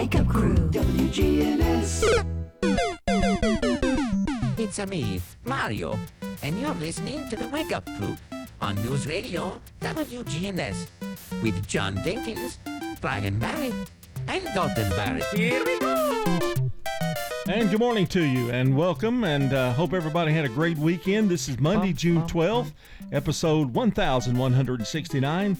Wake Up Crew. WGNS. It's a me, Mario, and you're listening to the Wake Up Crew on News Radio WGNS with John Dinkins, Brian Barrett, and Dalton Barrett. Here we go! And good morning to you, and welcome, and uh, hope everybody had a great weekend. This is Monday, June 12th, episode 1169.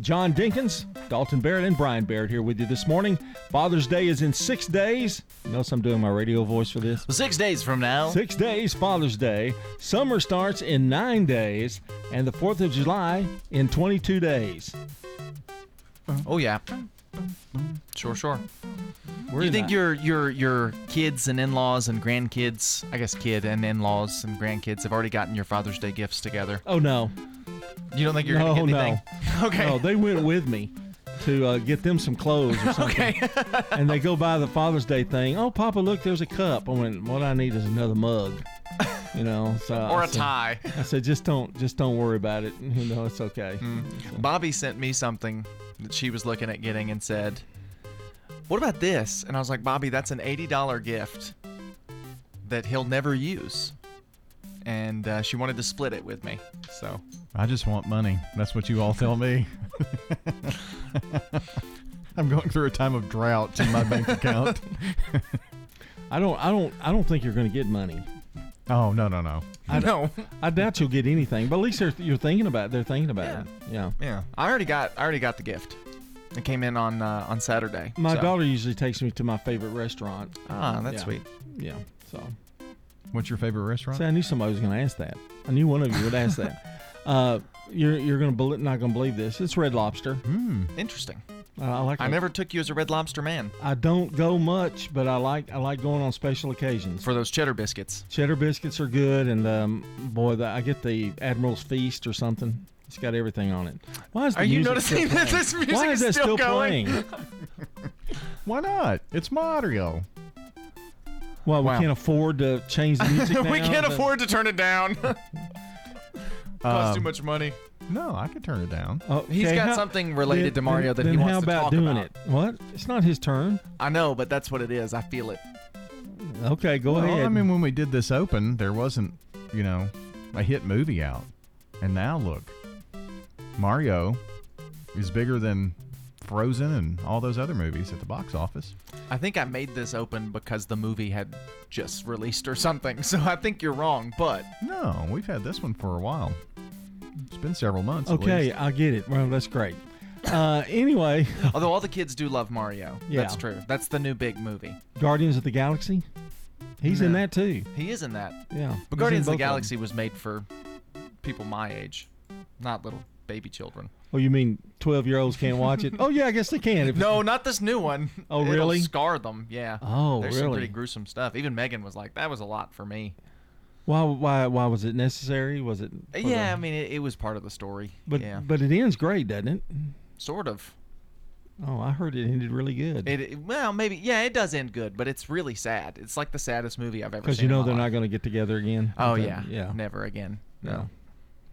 John Dinkins, Dalton Barrett, and Brian Barrett here with you this morning. Father's Day is in six days. Notice I'm doing my radio voice for this. Six days from now. Six days, Father's Day. Summer starts in nine days, and the 4th of July in 22 days. Oh yeah. Sure, sure. We're you think your your your kids and in-laws and grandkids, I guess kid and in-laws and grandkids have already gotten your Father's Day gifts together? Oh, no. You don't think you're no, gonna get no. Okay. No, they went with me to uh, get them some clothes or something. Okay. and they go by the Father's Day thing. Oh, Papa, look, there's a cup. I went, what I need is another mug. You know, so or I a said- tie. I said, just don't, just don't worry about it. You know, it's okay. Mm. Bobby sent me something that she was looking at getting and said, "What about this?" And I was like, "Bobby, that's an eighty-dollar gift that he'll never use." And uh, she wanted to split it with me. So I just want money. That's what you all tell me. I'm going through a time of drought in my bank account. I don't, I don't, I don't think you're going to get money. Oh no no no! I no. I doubt you'll get anything, but at least they're, you're thinking about. It. They're thinking about Yeah. it. Yeah. Yeah, I already got I already got the gift. It came in on uh, on Saturday. My so- daughter usually takes me to my favorite restaurant. Ah, that's Yeah. sweet. Yeah. So, What's your favorite restaurant? see, I knew somebody was going to ask that. I knew one of you would ask that. Uh, you're you're to not going to believe this. It's Red Lobster. Hmm. Interesting. Uh, I like. I it. never took you as a Red Lobster man I don't go much, but I like I like going on special occasions. for those cheddar biscuits. Cheddar biscuits are good, and um, boy, the, I get the Admiral's Feast or something. It's got everything on it. Why is the Are you music still noticing that playing? this music Why is is that still still going? playing? Why not? It's Mario. Well, we Wow. can't afford to change the music now. we can't but- afford to turn it down. Costs too Um, much money. No, I could turn it down. Oh, He's okay, got how- something related then- to Mario then, that he wants how to about talk doing about. it? What? It's not his turn. I know, but that's what it is. I feel it. Okay, go well, ahead. I mean, when we did this open, there wasn't, you know, a hit movie out, and now look, Mario is bigger than Frozen and all those other movies at the box office. I think I made this open because the movie had just released or something. So I think you're wrong, but No, we've had this one for a while. It's been several months. at okay, least. I get it. Well, that's great. Uh, anyway, although all the kids do love Mario. Yeah. That's true. That's the new big movie. Guardians of the Galaxy. He's in that too. He is in that. Yeah. But he's Guardians of the them. Galaxy was made for people my age, not little baby children. Oh, you mean twelve-year-olds can't watch it? Oh, yeah, I guess they can. If No, not this new one. Oh, It'll really? Scar them. Yeah. Oh, There's some pretty gruesome stuff. Even Megan was like, "That was a lot for me." Why? Why? Why was it necessary? Was it? yeah, I mean, it, it was part of the story. but yeah, but it ends great, doesn't it? sort of. Oh, I heard it ended really good. It, well, maybe yeah, it does end good, but it's really sad. It's like the saddest movie I've ever seen. Because you know they're not going to get together again. Oh yeah, yeah, never again. No,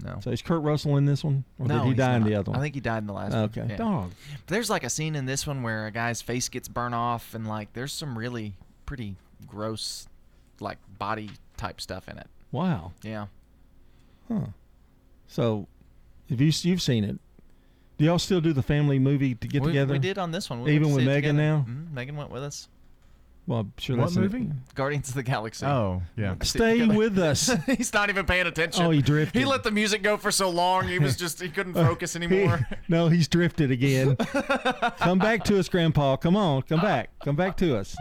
no. So is Kurt Russell in this one, or no, did he die in the other one? I think he died in the last Okay, one. Yeah. dog. But There's like a scene in this one where a guy's face gets burned off, and like there's some really pretty gross, like body type stuff in it. Wow. Yeah. Huh. So, if you you've seen it, do y'all still do the family movie to get we, together? We did on this one. We Even with Megan now? Mhm, Megan went with us. Well, I'm sure What that's in it. movie? Guardians of the Galaxy. Oh, yeah. Went to Stay with us. He's not even paying attention. Oh, he drifted. He let the music go for so long. He was just he couldn't focus He- anymore. no, he's drifted again. come back to us, Grandpa. Come on, come uh, back. Come back to us.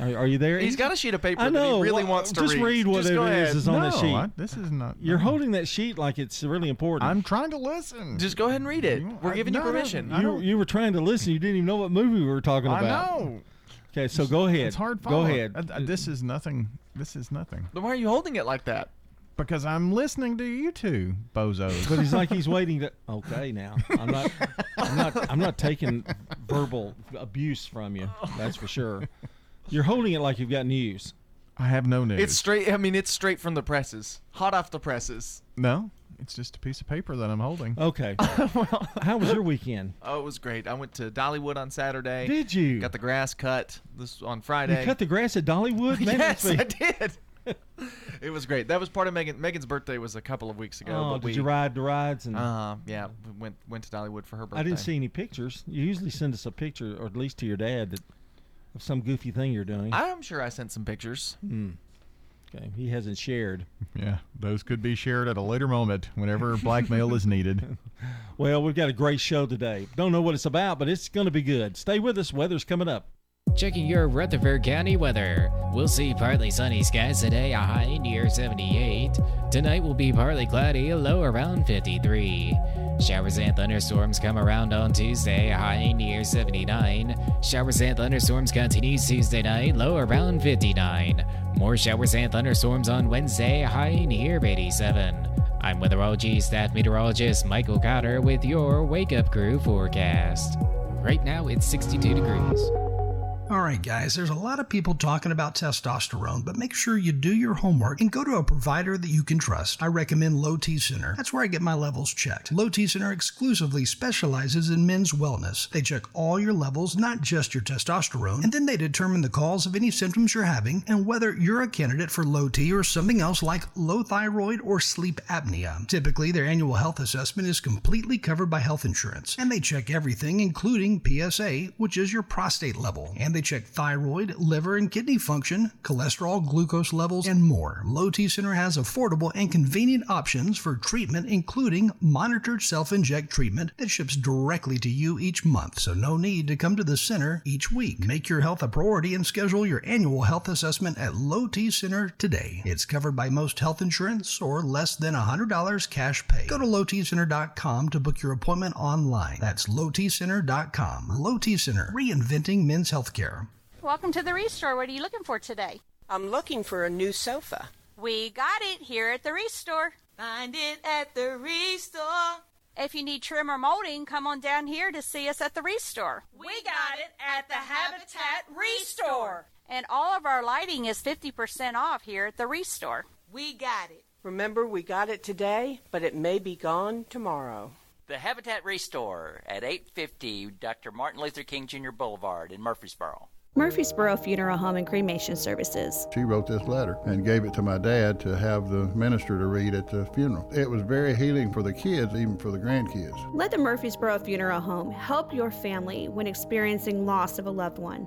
Are, are you there? He's got a sheet of paper I know. that he really Well, wants to just read. read what just it go is ahead. that's on no, that sheet. I- this is not. You're no. holding that sheet like it's really important. I'm trying to listen. Just go ahead and read it. You- We're I- giving you no, no, permission. I you, don't- you were trying to listen. You didn't even know what movie we were talking about. I about. know. Okay, so go ahead. It's hard. Go ahead. Uh, uh, this is nothing. This is nothing. Then why are you holding it like that? Because I'm listening to you two bozos. But he's like he's waiting to. Okay, now I'm not. I'm not. I'm not taking verbal abuse from you. That's for sure. You're holding it like you've got news. I have no news. It's straight. I mean, it's straight from the presses, hot off the presses. no. It's just a piece of paper that I'm holding. Okay. Well, how was your weekend? Oh, it was great. I went to Dollywood on Saturday. Did you? Got the grass cut this on Friday. You cut the grass at Dollywood? Man, yes, I did. it was great. That was part of Megan. Megan's birthday was a couple of weeks ago. Oh, but did we, you ride the rides? And Uh, yeah, we went went to Dollywood for her birthday. I didn't see any pictures. You usually send us a picture, or at least to your dad, that, of some goofy thing you're doing. I'm sure I sent some pictures. Okay, he hasn't shared. Yeah, those could be shared at a later moment whenever blackmail is needed. Well, we've got a great show today. Don't know what it's about, but it's going to be good. Stay with us. Weather's coming up. Checking your Rutherford County weather. We'll see partly sunny skies today, a high near 78. Tonight will be partly cloudy, a low around 53. Showers and thunderstorms come around on Tuesday, a high near 79. Showers and thunderstorms continue Tuesday night, low around 59. More showers and thunderstorms on Wednesday, high near 87. I'm Weatherology staff meteorologist Michael Cotter with your Wake Up Crew forecast. Right now it's 62 degrees. All right, guys, there's a lot of people talking about testosterone, but make sure you do your homework and go to a provider that you can trust. I recommend Low T Center. That's where I get my levels checked. Low T Center exclusively specializes in men's wellness. They check all your levels, not just your testosterone, and then they determine the cause of any symptoms you're having and whether you're a candidate for low T or something else like low thyroid or sleep apnea. Typically, their annual health assessment is completely covered by health insurance, and they check everything, including PSA, which is your prostate level. And they check thyroid, liver, and kidney function, cholesterol, glucose levels, and more. Low T Center has affordable and convenient options for treatment, including monitored self inject treatment that ships directly to you each month, so no need to come to the center each week. Make your health a priority and schedule your annual health assessment at Low T Center today. It's covered by most health insurance or less than $100 cash pay. Go to lowtcenter.com to book your appointment online. That's lowtcenter.com. Low T Center, reinventing men's healthcare. Welcome to the Restore. What are you looking for today? I'm looking for a new sofa. We got it here at the Restore. Find it at the Restore. If you need trim or molding, come on down here to see us at the Restore. We got it at the Habitat Restore. And all of our lighting is 50% off here at the Restore. We got it. Remember, we got it today, but it may be gone tomorrow. The Habitat Restore at 850 Dr. Martin Luther King Jr. Boulevard in Murfreesboro. Murfreesboro Funeral Home and Cremation Services. She wrote this letter and gave it to my dad to have the minister to read at the funeral. It was very healing for the kids, even for the grandkids. Let the Murfreesboro Funeral Home help your family when experiencing loss of a loved one.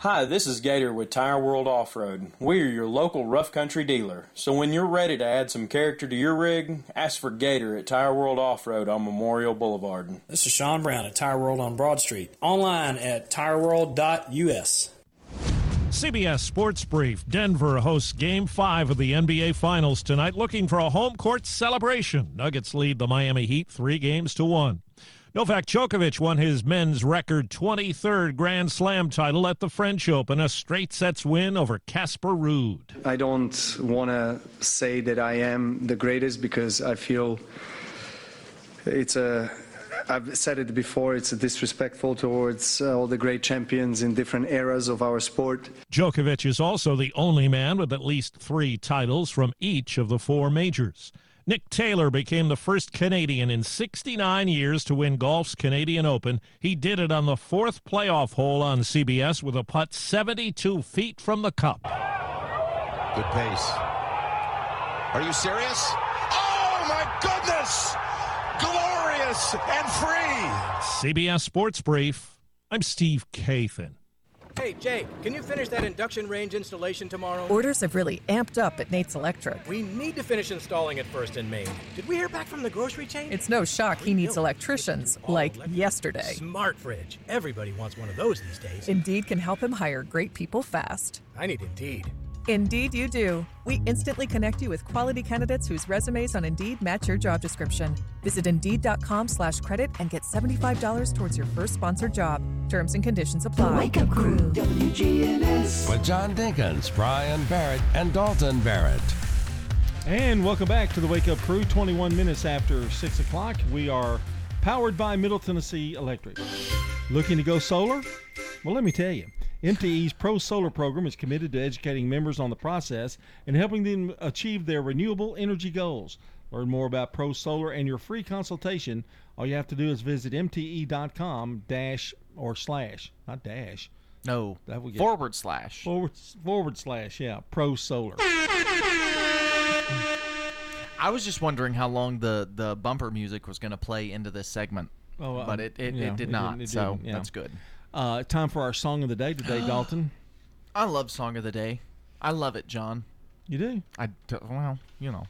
Hi, this is Gator with Tire World Off Road. We are your local rough country dealer. So when you're ready to add some character to your rig, ask for Gator at Tire World Off Road on Memorial Boulevard. This is Sean Brown at Tire World on Broad Street. Online at tireworld.us. CBS Sports Brief. Denver hosts Game 5 of the NBA Finals tonight, looking for a home court celebration. Nuggets lead the Miami Heat three games to one. Novak Djokovic won his men's record 23rd Grand Slam title at the French Open, a straight sets win over Casper Ruud. I don't want to say that I am the greatest because I feel it's a I've said it before, it's disrespectful towards uh, all the great champions in different eras of our sport. Djokovic is also the only man with at least three titles from each of the four majors. Nick Taylor became the first Canadian in 69 years to win golf's Canadian Open. He did it on the fourth playoff hole on CBS with a putt 72 feet from the cup. Good pace. Are you serious? Oh my goodness! Glorious and free! CBS Sports Brief. I'm Steve Kathan. Hey, Jake, can you finish that induction range installation tomorrow? Orders have really amped up at Nate's Electric. We need to finish installing it first in Maine. Did we hear back from the grocery chain? It's no shock he needs electricians, like yesterday. Smart fridge. Everybody wants one of those these days. Indeed can help him hire great people fast. I need Indeed. Indeed, you do. We instantly connect you with quality candidates whose resumes on Indeed match your job description. Visit Indeed.com slash credit and get $75 towards your first sponsored job. Terms and conditions apply. Wake Up Crew, WGNS. With John Dinkins, Brian Barrett, and Dalton Barrett. And welcome back to the Wake Up Crew. 21 minutes after 6 o'clock. We are powered by Middle Tennessee Electric. Looking to go solar? Well, let me tell you. MTE's Pro Solar program is committed to educating members on the process and helping them achieve their renewable energy goals. Learn more about Pro Solar and your free consultation. All you have to do is visit mte.com dash or slash, not dash. No, that would get forward slash. Forward forward slash, yeah. Pro Solar. I was just wondering how long the, the bumper music was going to play into this segment. Oh, uh, but it, it, yeah, it did it not, it so yeah. that's good. Uh, time for our song of the day today, Dalton. I love Song of the Day. I love it, John. You do? I d- well, you know,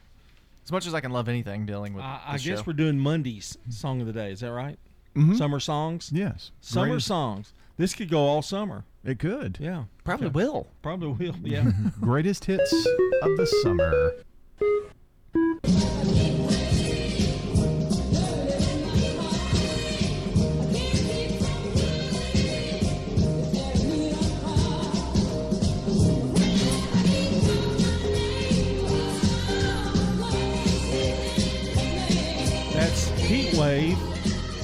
as much as I can love anything dealing with. I, I guess show. we're doing Monday's song of the day. Is that right? Mhm. Summer songs. Yes. Summer Greatest- songs. This could go all summer. It could. Yeah. Probably will. Probably will. Yeah. Greatest hits of the summer.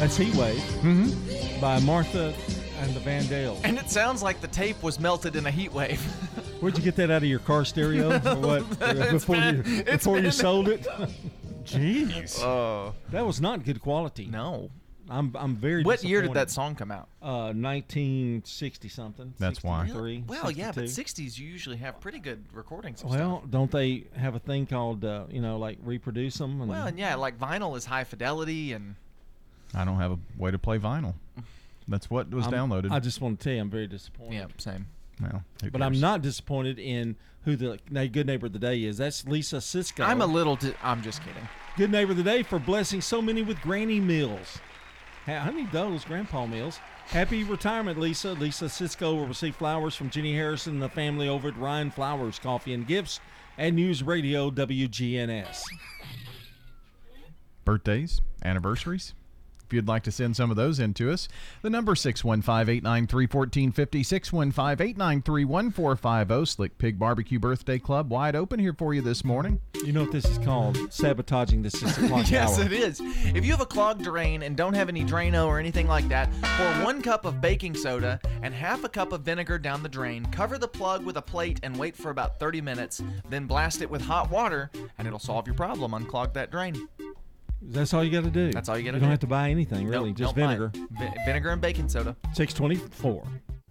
That's Heat Wave mm-hmm. by Martha and the Vandellas. And it sounds like the tape was melted in a heat wave. Where'd you get that out of your car stereo or what? It's before been- you it's before you sold it? Jeez. Oh. that was not good quality. No. I'm I'm very. What year did that song come out? Uh, 1960 something. That's why. 63, Well, yeah, but 60s you usually have pretty good recordings. Of Well, don't they have a thing called uh, you know like reproduce them? And, Well, and yeah, like vinyl is high fidelity, and I don't have a way to play vinyl. That's what was I'm- downloaded. I just want to tell you, I'm very disappointed. yeah, same. well, who But I'm not disappointed in who the good neighbor of the day is. That's Lisa Cisco. I'm a little. Di- I'm just kidding. good neighbor of the day for blessing so many with granny meals. How many those grandpa meals? Happy retirement, Lisa. Lisa Cisco will receive flowers from Jenny Harrison and the family over at Ryan Flowers Coffee and Gifts and News Radio WGNS. birthdays, anniversaries. If you'd like to send some of those in to us, the number 615-893-1450, 615-893-1450, Slick Pig Barbecue Birthday Club, wide open here for you this morning. You know what this is called? Sabotaging the o'clock yes, hour. it is. If you have a clogged drain and don't have any Drano or anything like that, pour one cup of baking soda and half a cup of vinegar down the drain. Cover the plug with a plate and wait for about 30 minutes. Then blast it with hot water, and it'll solve your problem. Unclog that drain. That's all you got to do. That's all you gotta do. You don't have to buy anything really, Nope, just vinegar. Vi- vinegar and baking soda. Six twenty-four.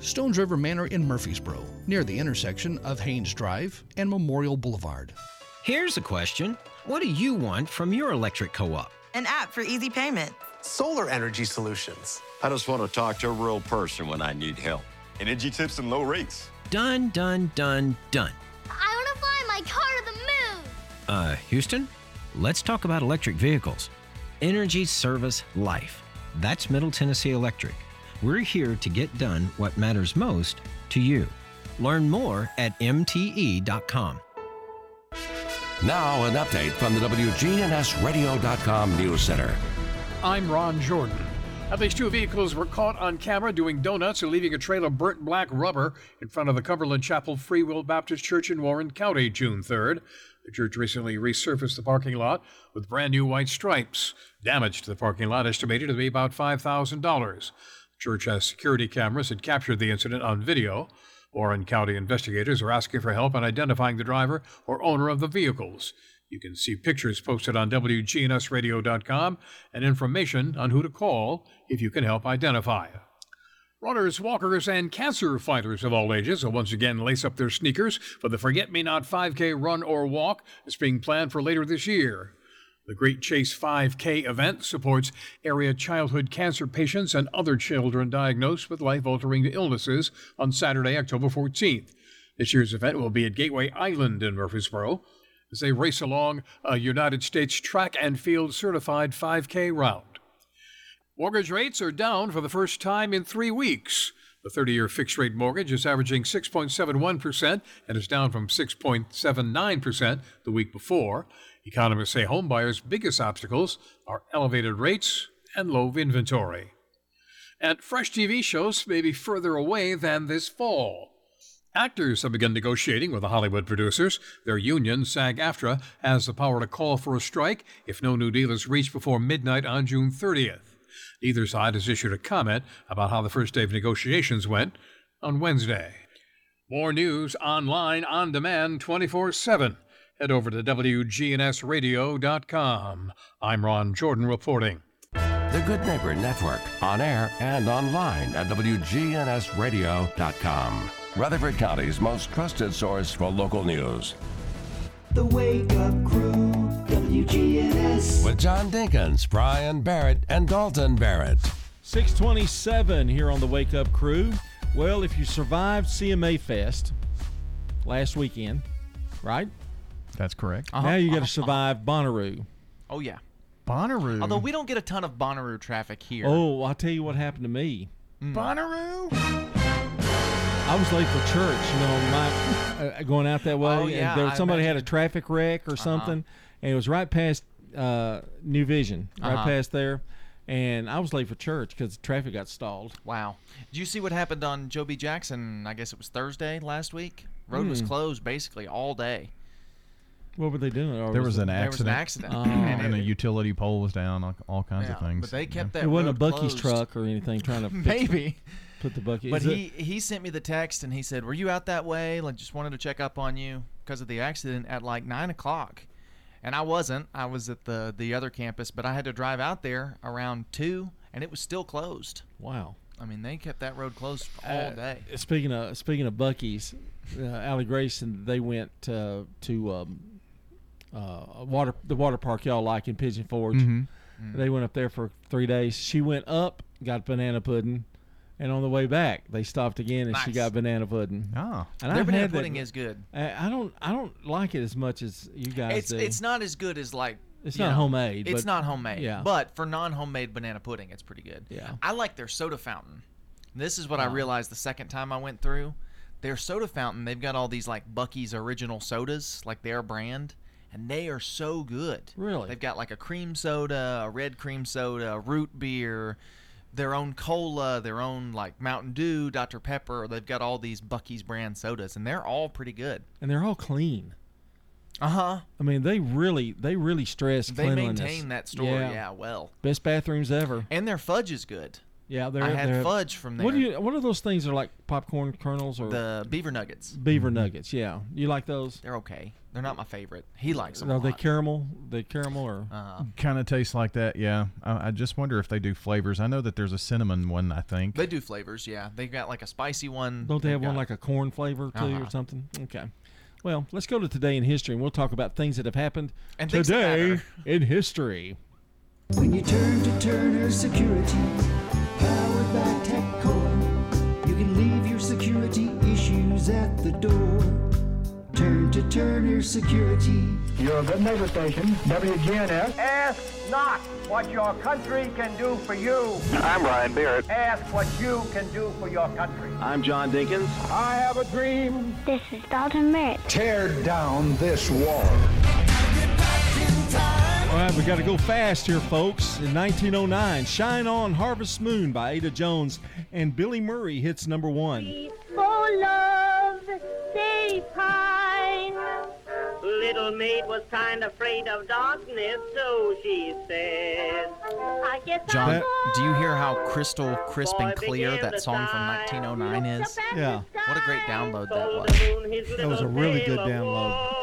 Stones River Manor in Murfreesboro, near the intersection of Haynes Drive and Memorial Boulevard. Here's a question What do you want from your electric co op? An app for easy payment. Solar energy solutions. I just want to talk to a real person when I need help. Energy tips and low rates. Done, done, done, done. I want to fly my car to the moon. Uh, Houston, let's talk about electric vehicles. Energy Service Life. That's Middle Tennessee Electric. We're here to get done what matters most to you. Learn more at mte.com. Now, an update from the WGNSradio.com News Center. I'm Ron Jordan. At least two vehicles were caught on camera doing donuts or leaving a trail of burnt black rubber in front of the Cumberland Chapel Free Will Baptist Church in Warren County, June 3rd. The church recently resurfaced the parking lot with brand new white stripes. Damage to the parking lot estimated to be about $5,000. Church has security cameras that captured the incident on video. Warren County investigators are asking for help in identifying the driver or owner of the vehicles. You can see pictures posted on WGNSradio.com and information on who to call if you can help identify. Runners, walkers, and cancer fighters of all ages will once again lace up their sneakers for the Forget Me Not 5K run or walk that's being planned for later this year. The Great Chase 5K event supports area childhood cancer patients and other children diagnosed with life altering illnesses on Saturday, October 14th. This year's event will be at Gateway Island in Murfreesboro as they race along a United States track and field certified 5K route. Mortgage rates are down for the first time in three weeks. The 30 year fixed rate mortgage is averaging 6.71% and is down from 6.79% the week before. Economists say homebuyers' biggest obstacles are elevated rates and low inventory. And fresh TV shows may be further away than this fall. Actors have begun negotiating with the Hollywood producers. Their union, SAG AFTRA, has the power to call for a strike if no new deal is reached before midnight on June 30th. Neither side has issued a comment about how the first day of negotiations went on Wednesday. More news online on demand 24 7. Head over to WGNSradio.com. I'm Ron Jordan reporting. The Good Neighbor Network, on air and online at WGNSradio.com. Rutherford County's most trusted source for local news. The Wake Up Crew, WGNS. With John Dinkins, Brian Barrett, and Dalton Barrett. 627 here on the Wake Up Crew. Well, if you survived CMA Fest last weekend, right? That's correct. Uh-huh. Now you got to survive Bonnaroo. Oh yeah. Bonnaroo. Although we don't get a ton of Bonnaroo traffic here. Oh, I'll tell you what happened to me. Bonnaroo. I was late for church, you know, my, uh, going out that way. Oh, and yeah, there, I somebody had a traffic wreck or something, and it was right past uh, New Vision, right Uh-huh. past there. And I was late for church because traffic got stalled. Wow. Did you see what happened on Joe B. Jackson? I guess it was Thursday last week. Road was Hmm. closed basically all day. What were they doing? Or There was an accident. There was an accident. accident. Oh. and a utility pole was down, all, all kinds Yeah, of things. but they kept that it wasn't a road Buc-ee's closed. truck or anything trying to fix- Maybe. put the Buc-ee. But is it- he he sent me the text and he said, "Were you out that way? Like, just wanted to check up on you because of the accident at like nine o'clock." And I wasn't. I was at the the other campus, but I had to drive out there around two, and it was still closed. wow. I mean, they kept that road closed all Uh, day. Speaking of speaking of Buc-ee's, uh, Allie Grayson, they went uh, to um, uh, water the water park y'all like in Pigeon Forge. Mhm. They went up there for three days. She went up, got banana pudding, and on the way back they stopped again and she got banana pudding. Ah. and Their I've banana had that- pudding is good. I, I don't I don't like it as much as you guys It's do. it's not as good as like. It's not know, homemade, It's but- not homemade. yeah. But for non-homemade banana pudding, it's pretty good. Yeah. I like their soda fountain. This is what I Oh. realized the second time I went through. Their soda fountain, they've got all these like Buc-ee's original sodas, like their brand, and they are so good. Really? They've got like a cream soda, a red cream soda, a root beer, their own cola, their own like Mountain Dew, Dr Pepper. They've got all these Buc-ee's brand sodas, and they're all pretty good. and they're all clean. Uh huh. I mean, they really they really stress They cleanliness. maintain that store, yeah, well. Best bathrooms ever. And their fudge is good. Yeah, they're. I had they're- fudge from there. What do you? What are those things? Are like popcorn kernels or The beaver nuggets. beaver nuggets? Yeah, you like those? They're okay. They're not my favorite. He likes them. Are a they lot. caramel? They caramel or? Uh, Kind of taste like that, yeah. I, I just wonder if they do flavors. I know that there's a cinnamon one. I think. they do flavors, yeah. They've got like a spicy one. Don't they have They've one got- like a corn flavor too Uh-huh. or something? Okay. Well, let's go to today in history, and we'll talk about things that have happened And today in history. When you turn to Turner Security, powered by TechCore, you can leave your security issues at the door. Turn to Turner Security. Your good neighbor station, WGNS. Ask not what your country can do for you. I'm Ryan Barrett. Ask what you can do for your country. I'm John Dinkins. I have a dream. This is Dalton Merritt. Tear down this wall. All right, we got to go fast here, folks. In 1909, "Shine On Harvest Moon" by Ada Jones and Billy Murray hits number one. For love, they pine. Little maid was kind of afraid of darkness, so she said, I guess John, I'll do you hear how crystal crisp and clear that song from 1909 is? Yeah. What a great download that was. That was a really good download.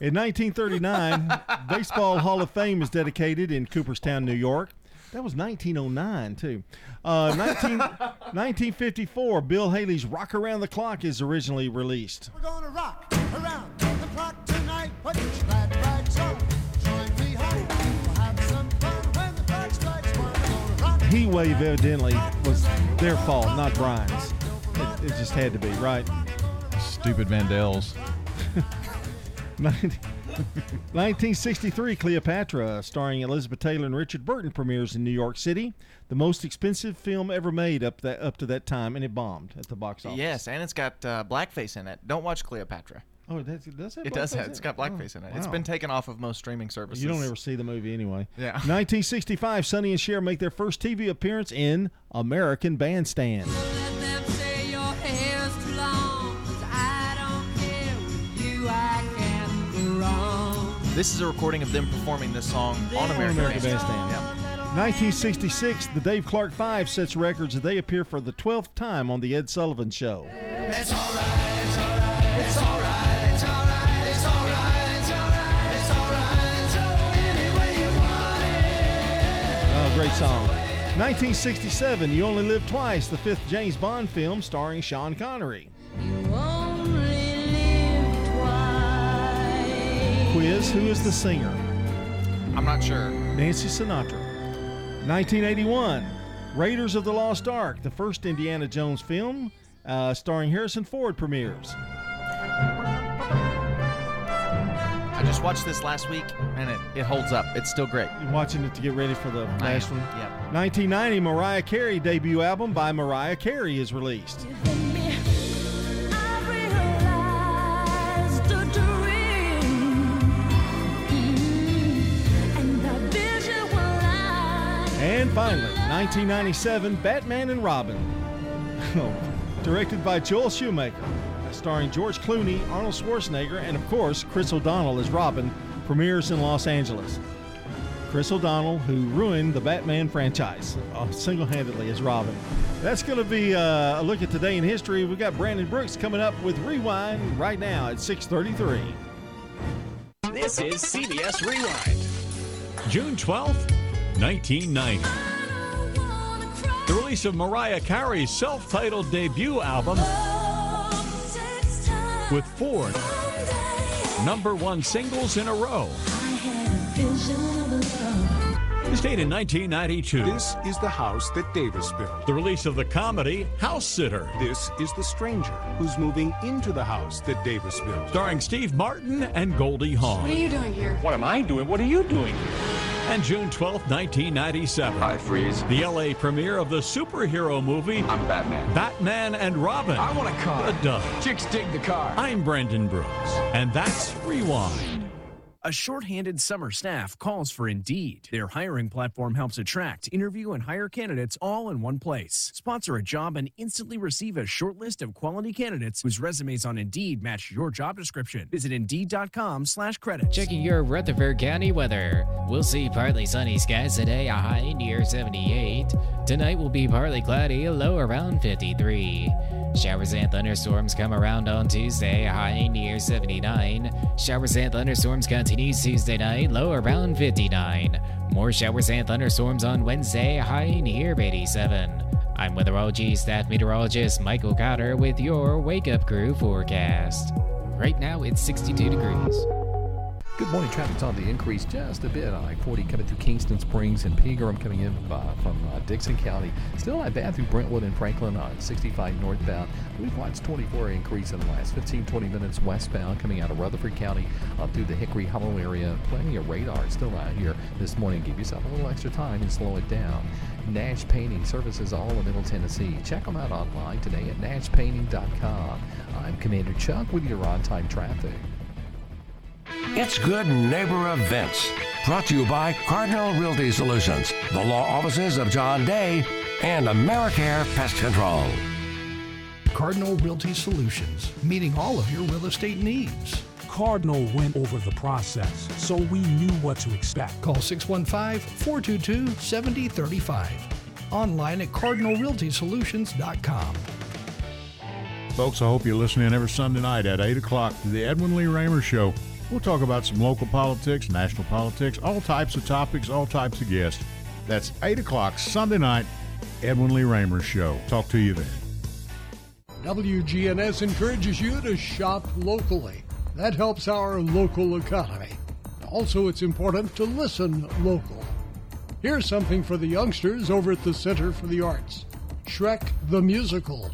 In 1939, Baseball Hall of Fame is dedicated in Cooperstown, New York. That was 1909, too. Uh, 19, 1954, Bill Haley's Rock Around the Clock is originally released. We're going to rock around the clock tonight. Put your glad rags on. Join me, honey. We'll have some fun when the clock strikes one. Heat Wave evidently was their fault, not Brian's. It, it just had to be, right? Stupid Vandals. 19- 1963, Cleopatra, starring Elizabeth Taylor and Richard Burton, premieres in New York City. The most expensive film ever made up that up to that time, and it bombed at the box office. Yes, and it's got uh, blackface in it. Don't watch Cleopatra. Oh, it does, it does have It does have. It's it? got Oh, blackface in it. It's wow. been taken off of most streaming services. You don't ever see the movie anyway. Yeah. 1965, Sonny and Cher make their first TV appearance in American Bandstand. This is a recording of them performing this song on American, American Bandstand. Bandstand. 1966, the Dave Clark Five sets records as they appear for the 12th time on The Ed Sullivan Show. It's alright, it's alright, it's alright, it's alright, it's alright, it's alright, it's alright, so any way you want it. Oh, great song. 1967, You Only Live Twice, the fifth James Bond film starring Sean Connery. Quiz Who is the singer? I'm not sure. Nancy Sinatra. 1981, Raiders of the Lost Ark, the first Indiana Jones film uh, starring Harrison Ford, premieres. I just watched this last week, and it, it holds up. It's still great. You're watching it to get ready for the last one. yep. 1990, Mariah Carey debut album by Mariah Carey is released. And finally, 1997, Batman and Robin. Directed by Joel Schumacher. Starring George Clooney, Arnold Schwarzenegger, and of course, Chris O'Donnell as Robin, premieres in Los Angeles. Chris O'Donnell, who ruined the Batman franchise uh, single handedly as Robin. That's going to be uh, a look at today in history. We've got Brandon Brooks coming up with Rewind right now at 633. This is CBS Rewind. June 12th, 1990. The release of Mariah Carey's self titled debut album with four number one singles in a row. This date in 1992. This is the house that Davis built. The release of the comedy House Sitter. This is the stranger who's moving into the house that Davis built. Starring Steve Martin and Goldie Hawn. What are you doing here? What am I doing? What are you doing here? And June 12th, 1997. Hi, Freeze. The LA premiere of the superhero movie I'm Batman. Batman and Robin. I want a car. The Dove. Chicks dig the car. I'm Brendan Brooks, and that's Rewind. A shorthanded summer staff calls for Indeed. Their hiring platform helps attract, interview, and hire candidates all in one place. Sponsor a job and instantly receive a short list of quality candidates whose resumes on Indeed match your job description. Visit Indeed.com slash credits. Checking your Rutherford County weather. We'll see partly sunny skies today, a high near 78. Tonight will be partly cloudy, a low around 53. Showers and thunderstorms come around on Tuesday, a high near 79. Showers and thunderstorms Tuesday night, low around 59. More showers and thunderstorms on Wednesday, high near 87. I'm weatherology staff meteorologist Michael Cotter with your Wake Up Crew forecast. Right now it's 62 degrees. Good morning. Traffic's on the increase just a bit on I-40 coming through Kingston Springs and Pegram coming in uh, from uh, Dickson County. Still not bad through Brentwood and Franklin on 65 northbound. We've watched 24 increase in the last 15, 20 minutes westbound coming out of Rutherford County up through the Hickory Hollow area. Plenty of radar still out here this morning. Give yourself a little extra time and slow it down. Nash Painting services all in Middle Tennessee. Check them out online today at nashpainting.com. I'm Commander Chuck with your on-time traffic. It's Good Neighbor Events, brought to you by Cardinal Realty Solutions, the law offices of John Day, and AmeriCare Pest Control. Cardinal Realty Solutions, meeting all of your real estate needs. Cardinal went over the process, so we knew what to expect. Call 615 422 7035. Online at cardinalrealtysolutions.com. Folks, I hope you're listening every Sunday night at 8 o'clock to the Edwin Lee Raymer Show. We'll talk about some local politics, national politics, all types of topics, all types of guests. That's 8 o'clock Sunday night, Edwin Lee Raymer Show. Talk to you then. WGNS encourages you to shop locally. That helps our local economy. Also, it's important to listen local. Here's something for the youngsters over at the Center for the Arts Shrek the Musical.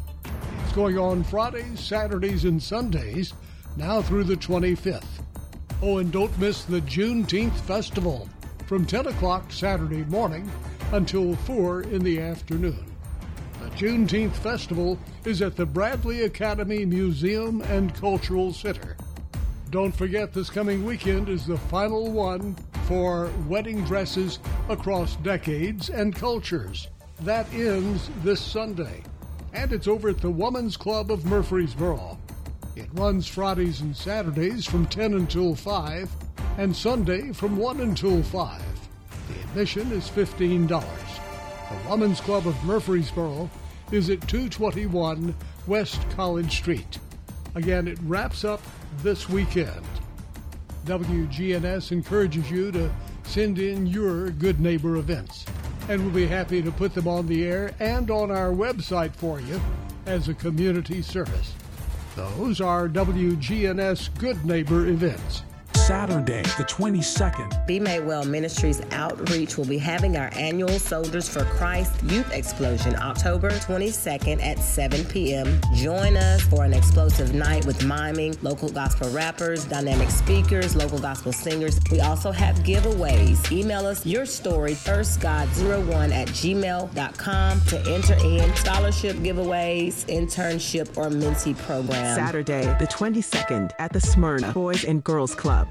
It's going on Fridays, Saturdays, and Sundays, now through the 25th. Oh, and don't miss the Juneteenth Festival from 10 o'clock Saturday morning until 4 in the afternoon. The Juneteenth Festival is at the Bradley Academy Museum and Cultural Center. Don't forget this coming weekend is the final one for wedding dresses across decades and cultures. That ends this Sunday, and it's over at the Woman's Club of Murfreesboro. It runs Fridays and Saturdays from 10 until 5, and Sunday from 1 until 5. The admission is $15. The Women's Club of Murfreesboro is at 221 West College Street. Again, it wraps up this weekend. WGNS encourages you to send in your Good Neighbor events, and we'll be happy to put them on the air and on our website for you as a community service. Those are WGNS Good Neighbor events. Saturday, the 22nd. Be Made Well Ministries Outreach will be having our annual Soldiers for Christ Youth Explosion October 22nd at 7 p.m. Join us for an explosive night with miming, local gospel rappers, dynamic speakers, local gospel singers. We also have giveaways. Email us your story, firstgod01 at gmail.com to enter in scholarship giveaways, internship, or mentee program. Saturday, the 22nd at the Smyrna Boys and Girls Club.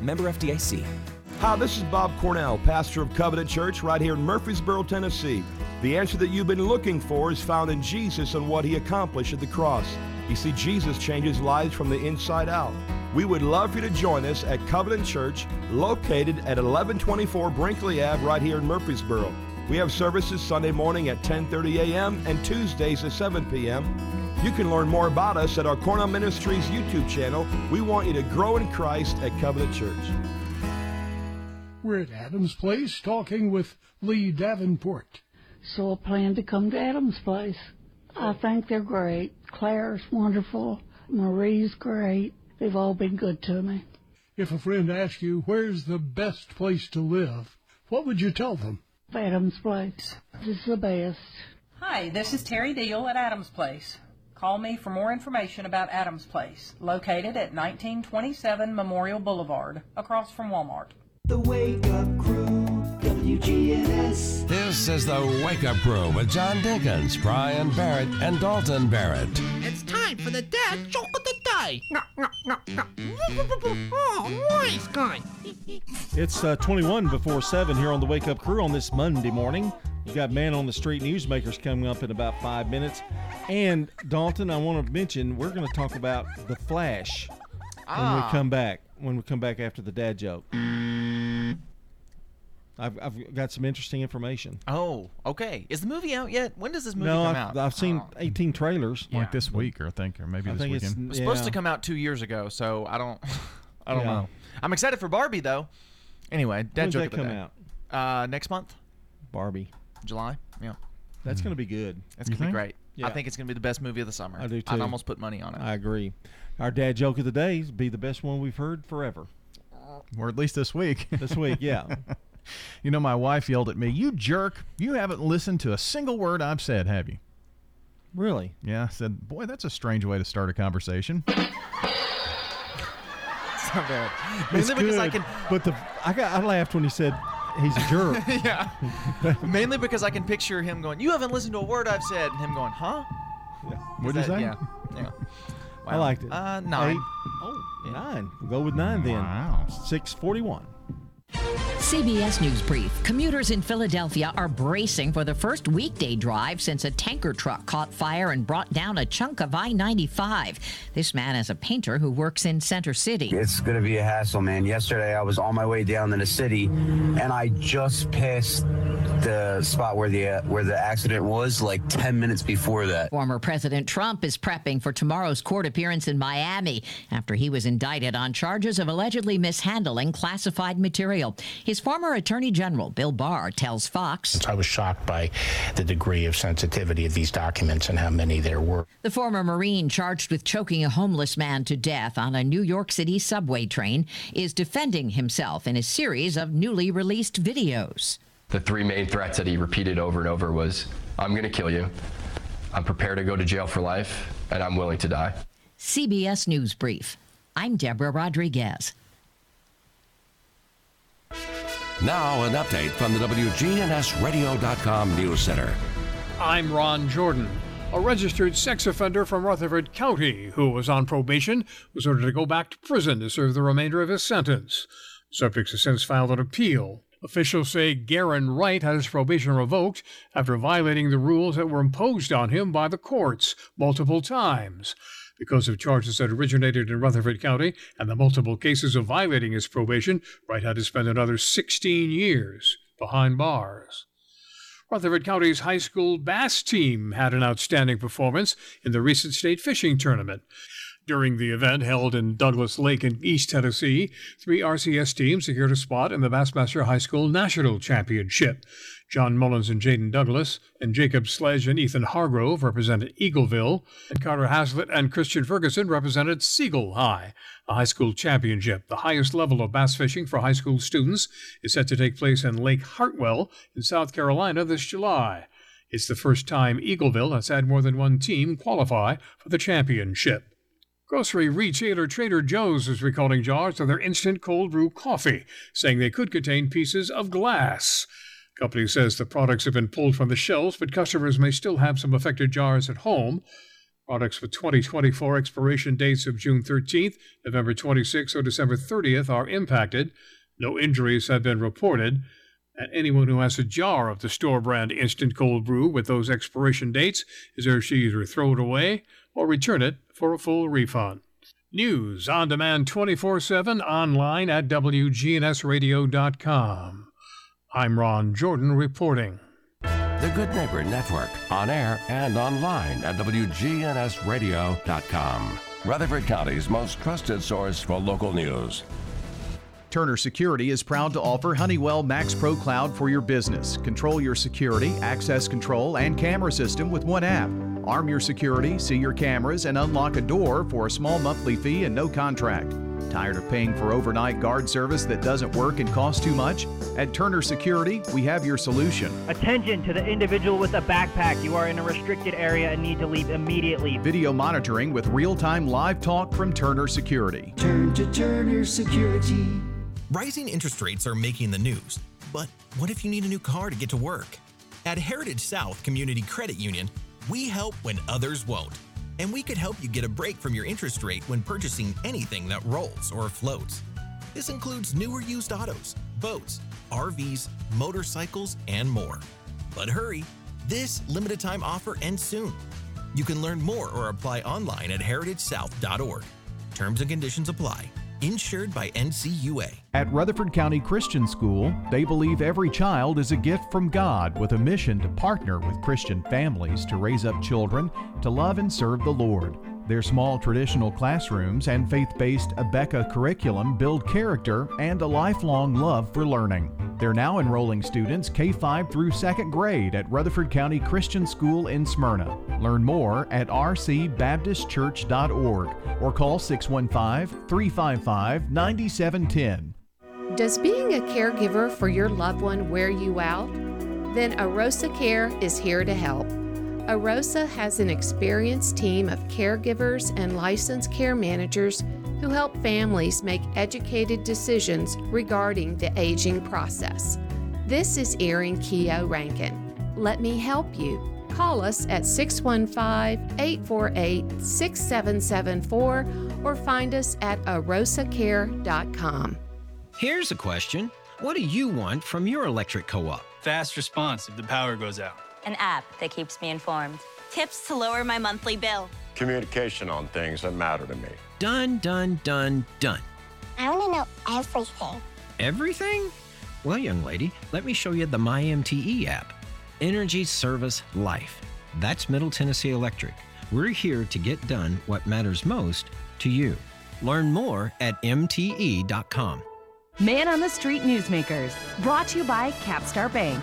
Member FDIC. Hi, this is Bob Cornell, pastor of Covenant Church right here in Murfreesboro, Tennessee. The answer that you've been looking for is found in Jesus and what he accomplished at the cross. You see, Jesus changes lives from the inside out. We would love for you to join us at Covenant Church, located at 1124 Brinkley Ave, right here in Murfreesboro. We have services Sunday morning at 10:30 a.m. and Tuesdays at 7 p.m. You can learn more about us at our Cornell Ministries YouTube channel. We want you to grow in Christ at Covenant Church. We're at Adams Place talking with Lee Davenport. So I plan to come to Adams Place. I think they're great. Claire's wonderful. Marie's great. They've all been good to me. If a friend asks you where's the best place to live, what would you tell them? Adams Place. This is the best. Hi, this is Terry Deal at Adams Place. Call me for more information about Adams Place, located at 1927 Memorial Boulevard, across from Walmart. The Wake Up Crew, WGNS. This is the Wake Up Crew with John Dinkins, Brian Barrett, and Dalton Barrett. It's time for the dad joke of the day. Oh, nice guy. It's uh, 21 before 7 here on the Wake Up Crew on this Monday morning. You got Man on the Street Newsmakers coming up in about five minutes. And Dalton, I want to mention we're going to talk about The Flash when Ah. we come back. When we come back after the dad joke. I've, I've got some interesting information. Oh, okay. Is the movie out yet? When does this movie no, come I've, out? I've seen 18 trailers. Like this week, or I think, or maybe I this think it's- weekend. It was supposed to come out two years ago, so I don't, I don't Yeah. know. I'm excited for Barbie though. Anyway, dad When's joke that of the come day. out? Uh, next month, Barbie. July. Yeah, That's hmm. going to be good. it's You gonna be great. Yeah. I think it's gonna be the best movie of the summer. I do I'd too. almost put money on it. I agree. Our dad joke of the day is be the best one we've heard forever. Or at least this week. This week, yeah. you know, my wife yelled at me, You jerk. You haven't listened to a single word I've said, have you? Really? Yeah. I said, Boy, that's a strange way to start a conversation. It's not bad. It's Mainly because I good, can. But the I got I laughed when he said he's a jerk. yeah. Mainly because I can picture him going, "You haven't listened to a word I've said," and him going, "Huh?" What'd you that- say? Yeah. Yeah. I liked it. Uh, nine. Eight. Oh, nine. We'll go with nine then. Wow. Six forty-one. CBS News Brief. Commuters in Philadelphia are bracing for the first weekday drive since a tanker truck caught fire and brought down a chunk of I 95. This man is a painter who works in Center City. It's going to be a hassle, man. Yesterday, I was on my way down to the city, and I just passed the spot where the uh, where the accident was like 10 minutes before that. Former President Trump is prepping for tomorrow's court appearance in Miami after he was indicted on charges of allegedly mishandling classified material. His former Attorney General, Bill Barr, tells Fox I was shocked by the degree of sensitivity of these documents and how many there were. The former Marine charged with choking a homeless man to death on a New York City subway train is defending himself in a series of newly released videos. The three main threats that he repeated over and over was I'm going to kill you, I'm prepared to go to jail for life, and I'm willing to die. CBS News Brief. I'm Deborah Rodriguez. Now, an update from the WGNSradio.com News Center. I'm Ron Jordan. A registered sex offender from Rutherford County who was on probation was ordered to go back to prison to serve the remainder of his sentence. Subjects have since filed an appeal. Officials say Garen Wright had his probation revoked after violating the rules that were imposed on him by the courts multiple times. Because of charges that originated in Rutherford County and the multiple cases of violating his probation, Wright had to spend another 16 years behind bars. Rutherford County's high school bass team had an outstanding performance in the recent state fishing tournament. During the event held in Douglas Lake in East Tennessee, three RCS teams secured a spot in the Bassmaster High School National Championship. John Mullins and Jaden Douglas, and Jacob Sledge and Ethan Hargrove represented Eagleville, and Carter Haslett and Christian Ferguson represented Siegel High. The high school championship, the highest level of bass fishing for high school students, is set to take place in Lake Hartwell in South Carolina this July. It's the first time Eagleville has had more than one team qualify for the championship. Grocery retailer Trader Joe's is recalling jars of their instant cold brew coffee, saying they could contain pieces of glass. Company says the products have been pulled from the shelves, but customers may still have some affected jars at home. Products with 2024 expiration dates of June 13th, November 26th, or December 30th are impacted. No injuries have been reported. And anyone who has a jar of the store brand instant cold brew with those expiration dates is urged to either throw it away or return it for a full refund. News on demand 24 7 online at WGNSradio.com. I'm Ron Jordan reporting. The Good Neighbor Network, on air and online at WGNSradio.com. Rutherford County's most trusted source for local news. Turner Security is proud to offer Honeywell Max Pro Cloud for your business. Control your security, access control, and camera system with one app. Arm your security, see your cameras, and unlock a door for a small monthly fee and no contract. Tired of paying for overnight guard service that doesn't work and costs too much? At Turner Security, we have your solution. Attention to the individual with a backpack. You are in a restricted area and need to leave immediately. Video monitoring with real time live talk from Turner Security. Turn to Turner Security. Rising interest rates are making the news, but what if you need a new car to get to work? At Heritage South Community Credit Union, we help when others won't. And we could help you get a break from your interest rate when purchasing anything that rolls or floats. This includes newer used autos, boats, RVs, motorcycles, and more. But hurry, this limited time offer ends soon. You can learn more or apply online at heritagesouth.org. Terms and conditions apply. Insured by NCUA. At Rutherford County Christian School, they believe every child is a gift from God with a mission to partner with Christian families to raise up children to love and serve the Lord. Their small traditional classrooms and faith based Abeka curriculum build character and a lifelong love for learning. They're now enrolling students K 5 through 2nd grade at Rutherford County Christian School in Smyrna. Learn more at rcbaptistchurch.org or call 615 355 9710. Does being a caregiver for your loved one wear you out? Then Arosa Care is here to help. Arosa has an experienced team of caregivers and licensed care managers who help families make educated decisions regarding the aging process. This is Erin Keogh Rankin. Let me help you. Call us at 615 848 6774 or find us at arosacare.com. Here's a question What do you want from your electric co op? Fast response if the power goes out. An app that keeps me informed. Tips to lower my monthly bill. Communication on things that matter to me. Done, done, done, done. I want to know everything. Everything? Well, young lady, let me show you the MyMTE app. Energy Service Life. That's Middle Tennessee Electric. We're here to get done what matters most to you. Learn more at MTE.com. Man on the Street Newsmakers, brought to you by Capstar Bank.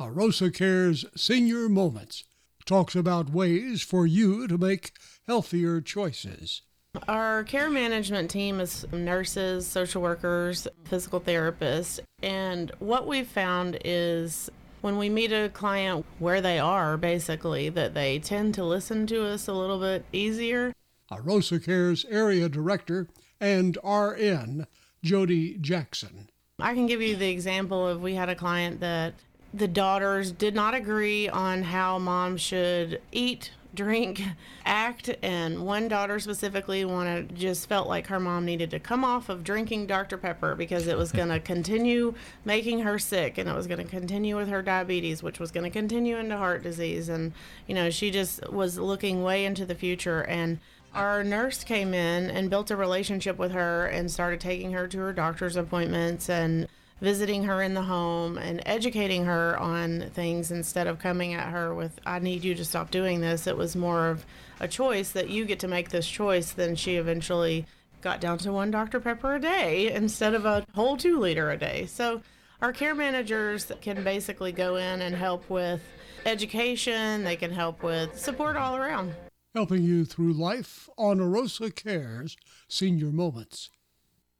Arosa Cares Senior Moments talks about ways for you to make healthier choices. Our care management team is nurses, social workers, physical therapists, and what we've found is when we meet a client where they are, basically, that they tend to listen to us a little bit easier. Arosa Cares Area Director and RN Jody Jackson. I can give you the example of we had a client that the daughters did not agree on how mom should eat drink act and one daughter specifically wanted just felt like her mom needed to come off of drinking dr pepper because it was going to continue making her sick and it was going to continue with her diabetes which was going to continue into heart disease. And you know she just was looking way into the future. And our nurse came in and built a relationship with her and started taking her to her doctor's appointments. And visiting her in the home and educating her on things instead of coming at her with i need you to stop doing this. It was more of a choice that you get to make this choice then she eventually got down to one dr pepper a day instead of a whole two liter a day. So our care managers can basically go in and help with education. They can help with support all around. Helping you through life on Arosa Cares Senior Moments.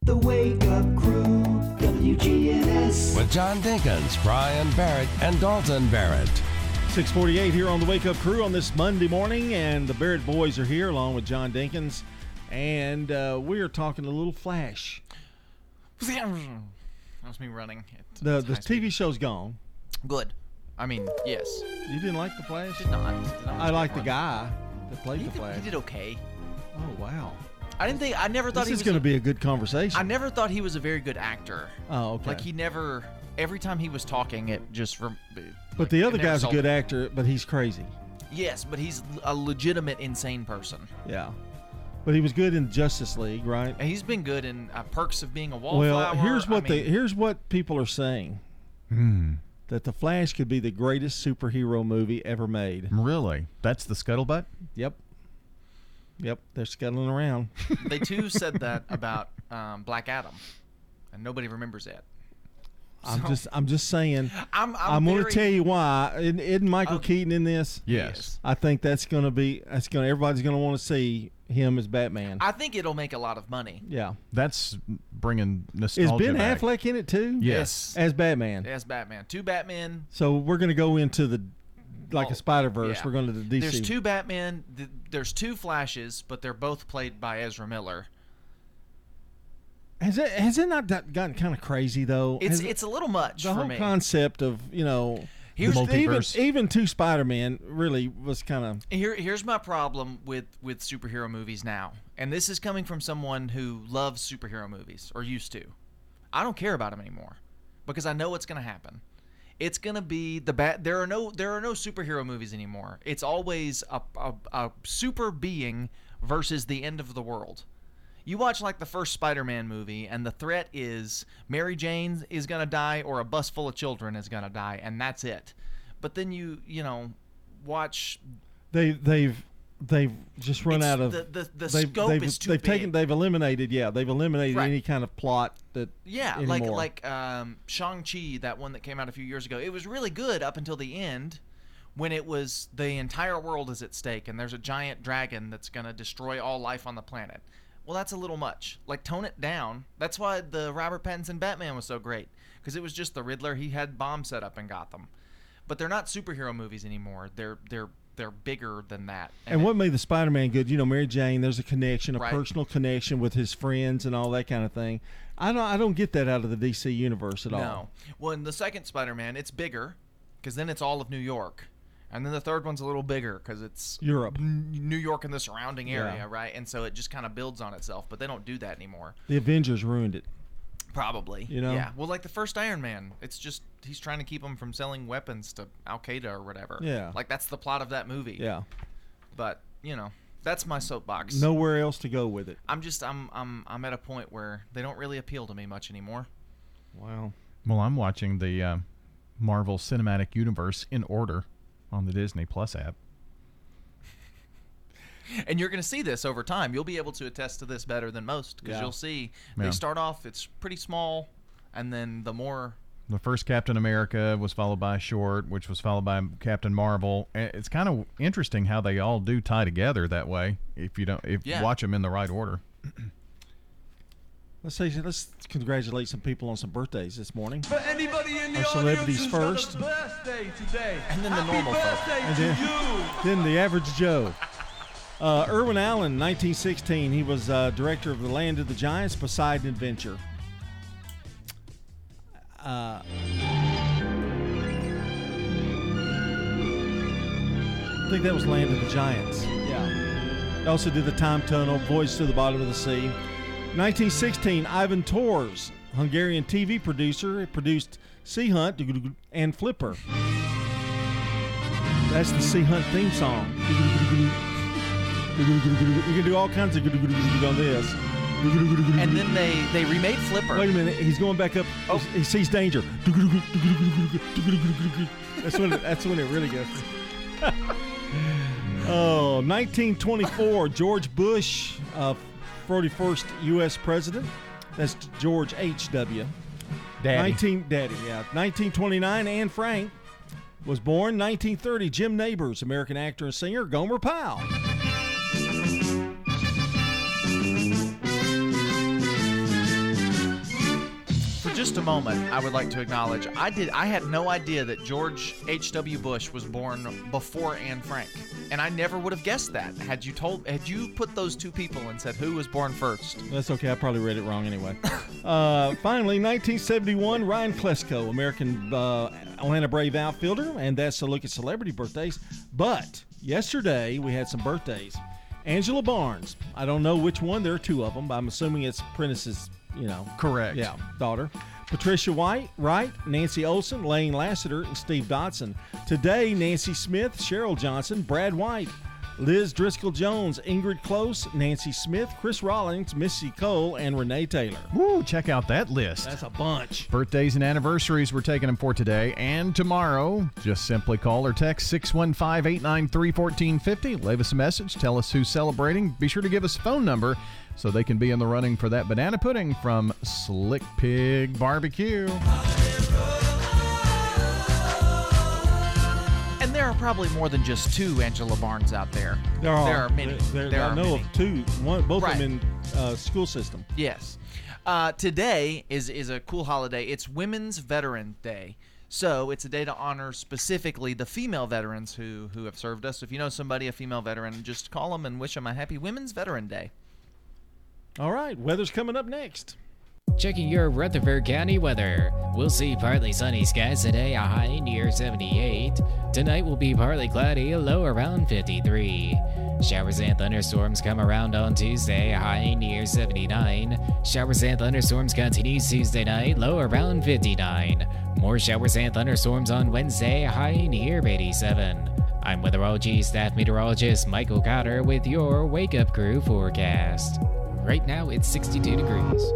The Wake Up Crew, WGNS. With John Dinkins, Brian Barrett, and Dalton Barrett. 648 here on the Wake Up Crew on this Monday morning, and the Barrett boys are here along with John Dinkins, and uh, we are talking a little Flash. That was me running. At, The the high speed. TV show's gone. Good. I mean, yes. You didn't like the Flash? Did not. Did not I like the guy that played He the did, Flash. he did okay. Oh wow! I didn't think. I never thought This he is was. going to be a good conversation. I never thought he was a very good actor. Oh, okay. Like he never. Every time he was talking, it just. Rem, but the other guy's a good me. actor, but he's crazy. Yes, but he's a legitimate insane person. Yeah, but he was good in Justice League, right? And he's been good in uh, Perks of Being a Wallflower. Well, here's what I they mean, here's what people are saying. Hmm. That the Flash could be the greatest superhero movie ever made. Really? That's the scuttlebutt? Yep. Yep, they're scuttling around. they too said that about um, Black Adam, and nobody remembers it. I'm So- just I'm just saying. I'm- I'm going to tell you why. Isn't, isn't Michael Keaton in this? Yes. I think that's going to be that's going. Everybody's going to want to see him as Batman. I think it'll make a lot of money. yeah. That's bringing nostalgia. Is Ben back. Affleck in it too? Yes. As Batman. As Batman, two Batman. So we're going to go into the like a Spider Verse. Yeah. We're going to the DC. There's two Batman. th- There's two Flashes, but they're both played by Ezra Miller. Has it has it not that gotten kind of crazy though? It's Has it- it's a little much the for whole me. concept of you know Here's- even Multiverse. even two Spider Man really was kind of Here, here's my problem with with superhero movies now, and this is coming from someone who loves superhero movies or used to. I don't care about them anymore because I know what's going to happen. It's to be the bad. There are no there are no superhero movies anymore. It's always a, a a super being versus the end of the world. You watch like the first Spider-Man movie, and the threat is Mary Jane is gonna die, or a bus full of children is gonna die, and that's it. But then you you know watch they they've they've just run It's- out of the- the- the they've, scope they've, is too they've taken they've eliminated yeah they've eliminated Right. any kind of plot that Yeah, anymore. like like um, Shang Chi, that one that came out a few years ago. It was really good up until the end, when it was the entire world is at stake and there's a giant dragon that's gonna destroy all life on the planet. Well, that's a little much. Like tone it down. That's why the Robert Pattinson Batman was so great because it was just the Riddler. He had bombs set up in Gotham. But they're not superhero movies anymore. They're they're they're bigger than that. And what made the Spider-Man good? You know, Mary Jane. There's a connection, a Right. personal connection with his friends and all that kind of thing. I don't. I don't get that out of the DC universe at no. all. Well, in the second Spider-Man, it's bigger because then it's all of New York, and then the third one's a little bigger because it's Europe. N- New York and the surrounding area, Yeah. right? And so it just kind of builds on itself. But they don't do that anymore. The Avengers ruined it. Probably. You know? Yeah. Well, like the first Iron Man, it's just he's trying to keep them from selling weapons to Al Qaeda or whatever. Yeah. Like that's the plot of that movie. Yeah. But you know, that's my soapbox. Nowhere else to go with it. I'm just I'm I'm I'm at a point where they don't really appeal to me much anymore. Wow. Well, I'm watching the uh, Marvel Cinematic Universe in order on the Disney Plus app. And you're going to see this over time. You'll be able to attest to this better than most because Yeah. you'll see Yeah. they start off it's pretty small, and then the more The first Captain America was followed by short, which was followed by Captain Marvel. It's kind of interesting how they all do tie together that way. If you don't, if Yeah. you watch them in the right order. Let's say let's congratulate some people on some birthdays this morning. For anybody in the Our celebrities who's got a first. birthday today. And then the Happy normal folk. birthday And then, you. then the average Joe. Uh, Irwin Allen, 1916. He was uh, director of The Land of the Giants, Poseidon Adventure. Uh, I think that was Land of the Giants. Yeah. He also did The Time Tunnel, Voyage to the Bottom of the Sea. 1916, Ivan Tors, Hungarian TV producer, produced Sea Hunt and Flipper. That's the Sea Hunt theme song. You can do all kinds of on this. and then they they remade Flipper. Wait a minute, he's going back up. Oh. He sees danger. That's when it, that's when it really gets. oh, 1924, George Bush, uh, 41st U.S. president. That's George H.W. Daddy. 19, Daddy, yeah. 1929, Anne Frank was born. 1930, Jim Nabors, American actor and singer. Gomer Pyle. Just a moment, I would like to acknowledge I did I had no idea that George H.W. Bush was born before Anne Frank. And I never would have guessed that had you told had you put those two people and said who was born first. That's okay. I probably read it wrong anyway. uh, finally, 1971, Ryan Klesko, American uh, Atlanta Brave outfielder, and that's a look at celebrity birthdays. But yesterday we had some birthdays. Angela Barnes. I don't know which one. There are two of them, I'm assuming it's Prentice's, you know. Correct. Yeah, daughter. Patricia White, Wright, Nancy Olson, Lane Lassiter, and Steve Dotson. Today, Nancy Smith, Cheryl Johnson, Brad White, Liz Driscoll Jones, Ingrid Close, Nancy Smith, Chris Rollins, Missy Cole, and Renee Taylor. Woo, check out that list. That's a bunch. Birthdays and anniversaries we're taking them for today and tomorrow. Just simply call or text 615 893 1450. Leave us a message. Tell us who's celebrating. Be sure to give us a phone number so they can be in the running for that banana pudding from Slick Pig Barbecue. And there are probably more than just two Angela Barnes out there. There are. There are many. There, There I are know many. of two. One, both Right. of them in uh, school system. Yes. Uh, today is is a cool holiday. It's Women's Veteran Day. So it's a day to honor specifically the female veterans who who have served us. If you know somebody, a female veteran, just call them and wish them a happy Women's Veteran Day. All right, weather's coming up next. Checking your Rutherford County weather. We'll see partly sunny skies today, a high near 78. Tonight will be partly cloudy, a low around 53. Showers and thunderstorms come around on Tuesday, high near 79. Showers and thunderstorms continue Tuesday night, low around 59. More showers and thunderstorms on Wednesday, high near 87. I'm Weatherology staff meteorologist Michael Cotter with your Wake Up Crew forecast. Right now it's 62 degrees.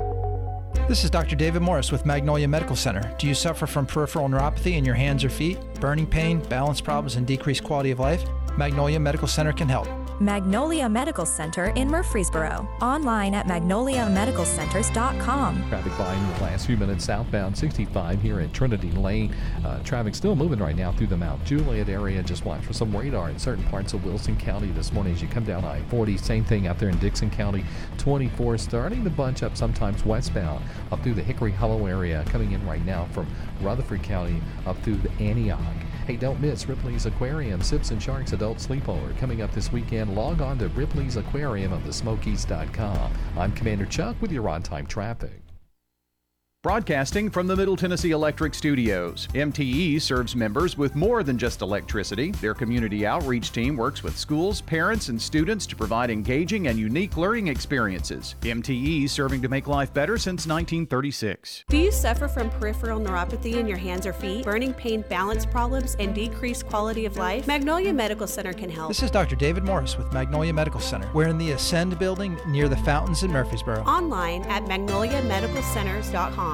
This is Dr. David Morris with Magnolia Medical Center. Do you suffer from peripheral neuropathy in your hands or feet, burning pain, balance problems, and decreased quality of life? Magnolia Medical Center can help. Magnolia Medical Center in Murfreesboro. Online at magnoliamedicalcenters.com. Traffic volume in the last few minutes southbound 65 here at Trinity Lane. Uh, traffic still moving right now through the Mount Juliet area. Just watch for some radar in certain parts of Wilson County this morning as you come down I 40. Same thing out there in Dickson County. 24 starting to bunch up sometimes westbound up through the Hickory Hollow area. Coming in right now from Rutherford County up through the Antioch. Hey, don't miss Ripley's Aquarium Sips and Sharks Adult Sleepover coming up this weekend. Log on to Ripley's Aquarium of the Smokies.com. I'm Commander Chuck with your on time traffic. Broadcasting from the Middle Tennessee Electric Studios, MTE serves members with more than just electricity. Their community outreach team works with schools, parents, and students to provide engaging and unique learning experiences. MTE serving to make life better since 1936. Do you suffer from peripheral neuropathy in your hands or feet, burning pain, balance problems, and decreased quality of life? Magnolia Medical Center can help. This is Dr. David Morris with Magnolia Medical Center. We're in the Ascend building near the fountains in Murfreesboro. Online at magnoliamedicalcenters.com.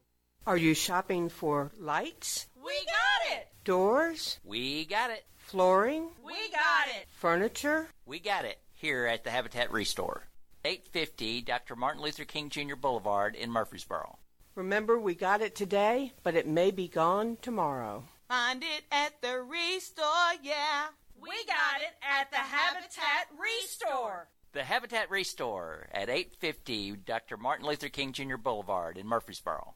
Are you shopping for lights? We got it! Doors? We got it! Flooring? We got it! Furniture? We got it here at the Habitat Restore. 850 Dr. Martin Luther King Jr. Boulevard in Murfreesboro. Remember, we got it today, but it may be gone tomorrow. Find it at the Restore, yeah. We got it at the Habitat Restore. The Habitat Restore at 850 Dr. Martin Luther King Jr. Boulevard in Murfreesboro.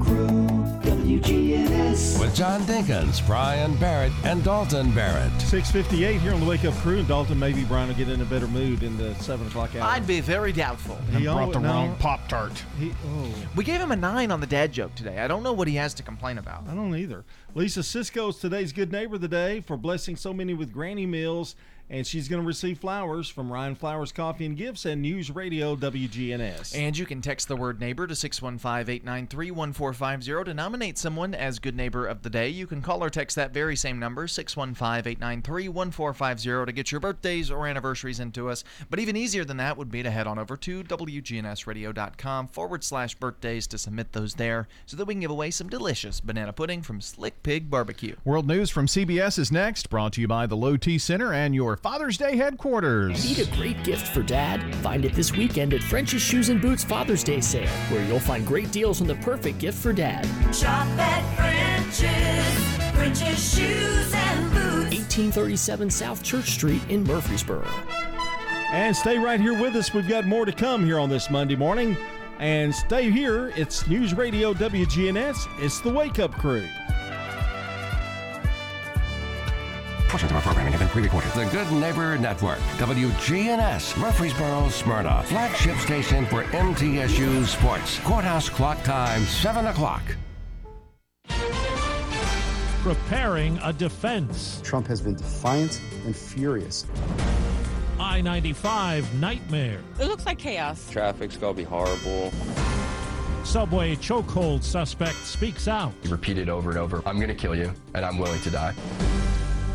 WGNS. With John Dinkins, Brian Barrett, and Dalton Barrett. 658 here on the Wake Up Crew, and Dalton, maybe Brian will get in a better mood in the 7 o'clock hour. I'd be very doubtful. He brought the no. wrong Pop Tart. Oh. We gave him a nine on the dad joke today. I don't know what he has to complain about. I don't either. Lisa Cisco's today's good neighbor of the day for blessing so many with granny meals, and she's going to receive flowers from Ryan Flowers Coffee and Gifts and News Radio WGNS. And you can text the word neighbor to 615-893-1450 to nominate someone as good neighbor of the day. You can call or text that very same number, 615-893-1450 to get your birthdays or anniversaries into us. But even easier than that would be to head on over to WGNSradio.com forward slash birthdays to submit those there so that we can give away some delicious banana pudding from Slick Pig Barbecue. World News from CBS is next, brought to you by the Low T Center and your Father's Day headquarters. Need a great gift for dad? Find it this weekend at French's Shoes and Boots Father's Day sale, where you'll find great deals on the perfect gift for dad. Shop at French's, French's Shoes and Boots. 1837 South Church Street in Murfreesboro. And stay right here with us. We've got more to come here on this Monday morning. And stay here. It's News Radio WGNS. It's the Wake Up Crew. Portions of our programming have been pre-recorded. The Good Neighbor Network, WGNS, Murfreesboro, Smyrna, flagship station for MTSU Sports. Courthouse clock time, 7 o'clock. Preparing a defense. Trump has been defiant and furious. I 95 nightmare. It looks like chaos. Traffic's gonna be horrible. Subway chokehold suspect speaks out. He repeated over and over, I'm gonna kill you, and I'm willing to die.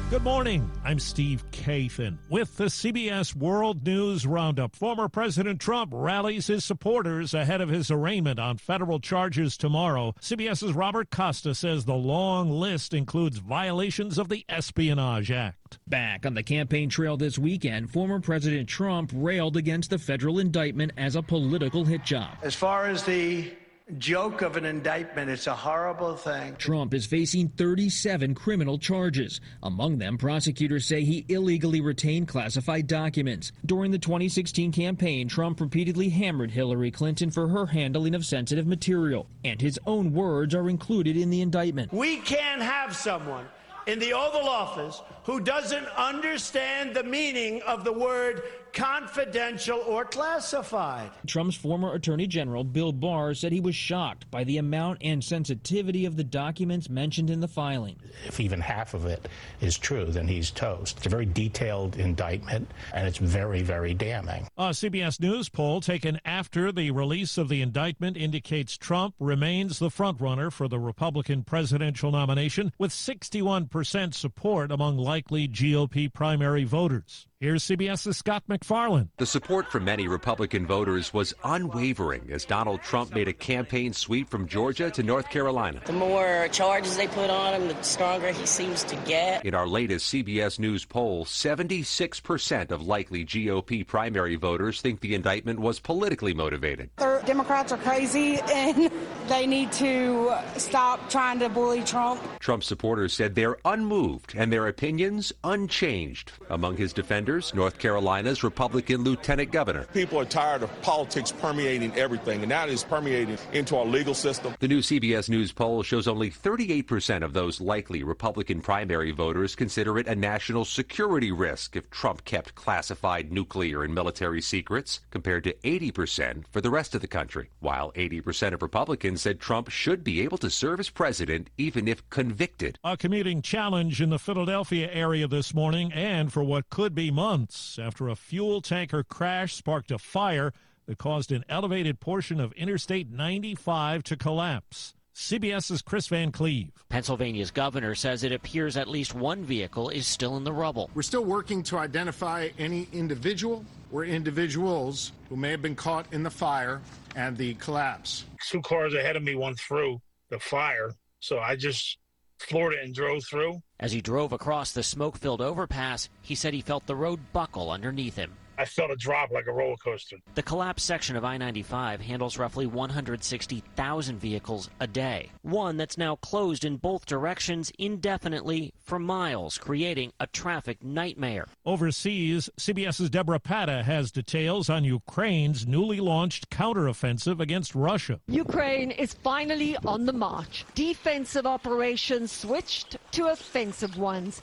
Good morning. I'm Steve Kathan with the CBS World News Roundup. Former President Trump rallies his supporters ahead of his arraignment on federal charges tomorrow. CBS's Robert Costa says the long list includes violations of the Espionage Act. Back on the campaign trail this weekend, former President Trump railed against the federal indictment as a political hit job. As far as the joke of an indictment. It's a horrible thing. Trump is facing 37 criminal charges. Among them, prosecutors say he illegally retained classified documents. During the 2016 campaign, Trump repeatedly hammered Hillary Clinton for her handling of sensitive material, and his own words are included in the indictment. We can't have someone in the Oval Office who doesn't understand the meaning of the word confidential or classified. Trump's former Attorney General Bill Barr said he was shocked by the amount and sensitivity of the documents mentioned in the filing. If even half of it is true, then he's toast. It's a very detailed indictment, and it's very, very damning. Uh, a CBS News poll taken after the release of the indictment indicates Trump remains the frontrunner for the Republican presidential nomination with 61% support among likely GOP primary voters. Here's CBS's Scott MacFarlane. The support from many Republican voters was unwavering as Donald Trump made a campaign sweep from Georgia to North Carolina. The more charges they put on him, the stronger he seems to get. In our latest CBS News poll, 76% of likely GOP primary voters think the indictment was politically motivated. The Democrats are crazy and they need to stop trying to bully Trump. Trump supporters said they're unmoved and their opinions unchanged. Among his defenders, North Carolina's Republican Lieutenant Governor. People are tired of politics permeating everything, and now it is permeating into our legal system. The new CBS News poll shows only 38% of those likely Republican primary voters consider it a national security risk if Trump kept classified nuclear and military secrets, compared to 80% for the rest of the country, while 80% of Republicans said Trump should be able to serve as president even if convicted. A commuting challenge in the Philadelphia area this morning and for what could be months after a fuel tanker crash sparked a fire that caused an elevated portion of Interstate 95 to collapse. CBS's Chris Van Cleve. Pennsylvania's governor says it appears at least one vehicle is still in the rubble. We're still working to identify any individual or individuals who may have been caught in the fire and the collapse. Two cars ahead of me went through the fire, so I just floored it and drove through. As he drove across the smoke filled overpass, he said he felt the road buckle underneath him. I felt a drop like a roller coaster. The collapsed section of I 95 handles roughly 160,000 vehicles a day. One that's now closed in both directions indefinitely for miles, creating a traffic nightmare. Overseas, CBS's Debora Patta has details on Ukraine's newly launched counteroffensive against Russia. Ukraine is finally on the march. Defensive operations switched to offensive ones.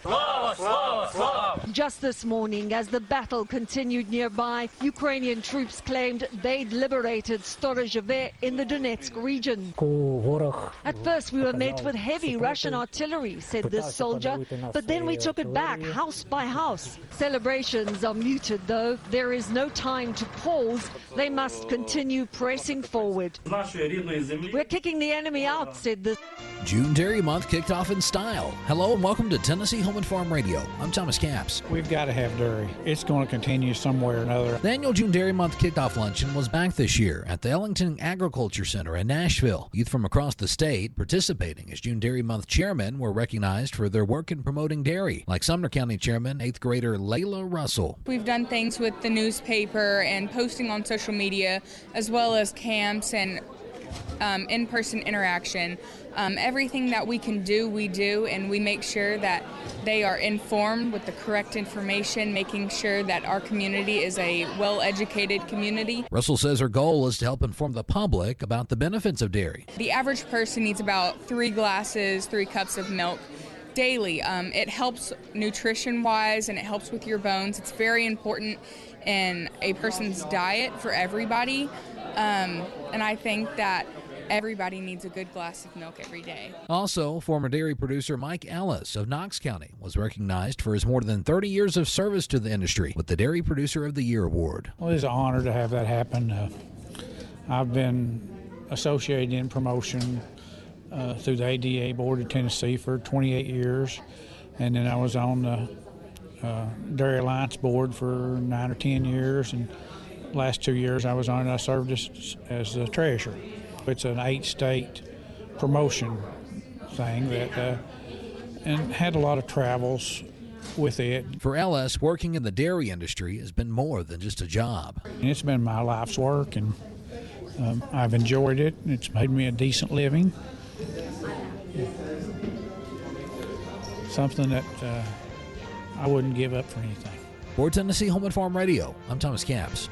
Just this morning, as the battle continued nearby, Ukrainian troops claimed they'd liberated Storozheve in the Donetsk region. At first, we were met with heavy Russian artillery, said this soldier, but then we took it back house by house. Celebrations are muted, though. There is no time to pause. They must continue pressing forward. We're kicking the enemy out, said this. June Dairy Month kicked off in style. Hello and welcome to Tennessee Home and Farm Radio. I'm Thomas Capps. We've got to have dairy. It's going to continue somewhere or another. The annual June Dairy Month kickoff luncheon was back this year at the Ellington Agriculture Center in Nashville. Youth from across the state participating as June Dairy Month chairmen were recognized for their work in promoting dairy, like Sumner County Chairman 8th grader Layla Russell. We've done things with the newspaper and posting on social media, as well as camps and um, in person interaction. Um, everything that we can do, we do, and we make sure that they are informed with the correct information, making sure that our community is a well educated community. Russell says her goal is to help inform the public about the benefits of dairy. The average person needs about three glasses, three cups of milk daily. Um, it helps nutrition wise and it helps with your bones. It's very important in a person's diet for everybody. Um, and I think that everybody needs a good glass of milk every day. Also, former dairy producer Mike Ellis of Knox County was recognized for his more than 30 years of service to the industry with the Dairy Producer of the Year award. Well, it's an honor to have that happen. Uh, I've been associated in promotion uh, through the ADA Board of Tennessee for 28 years, and then I was on the uh, Dairy Alliance Board for nine or 10 years, and last two years I was on. I served as, as the treasurer. It's an eight-state promotion thing that, uh, and had a lot of travels with it. For Ellis, working in the dairy industry has been more than just a job. And it's been my life's work, and Um, I've enjoyed it. It's made me a decent living. Something that uh, I wouldn't give up for anything. For Tennessee Home and Farm Radio, I'm Thomas Capps.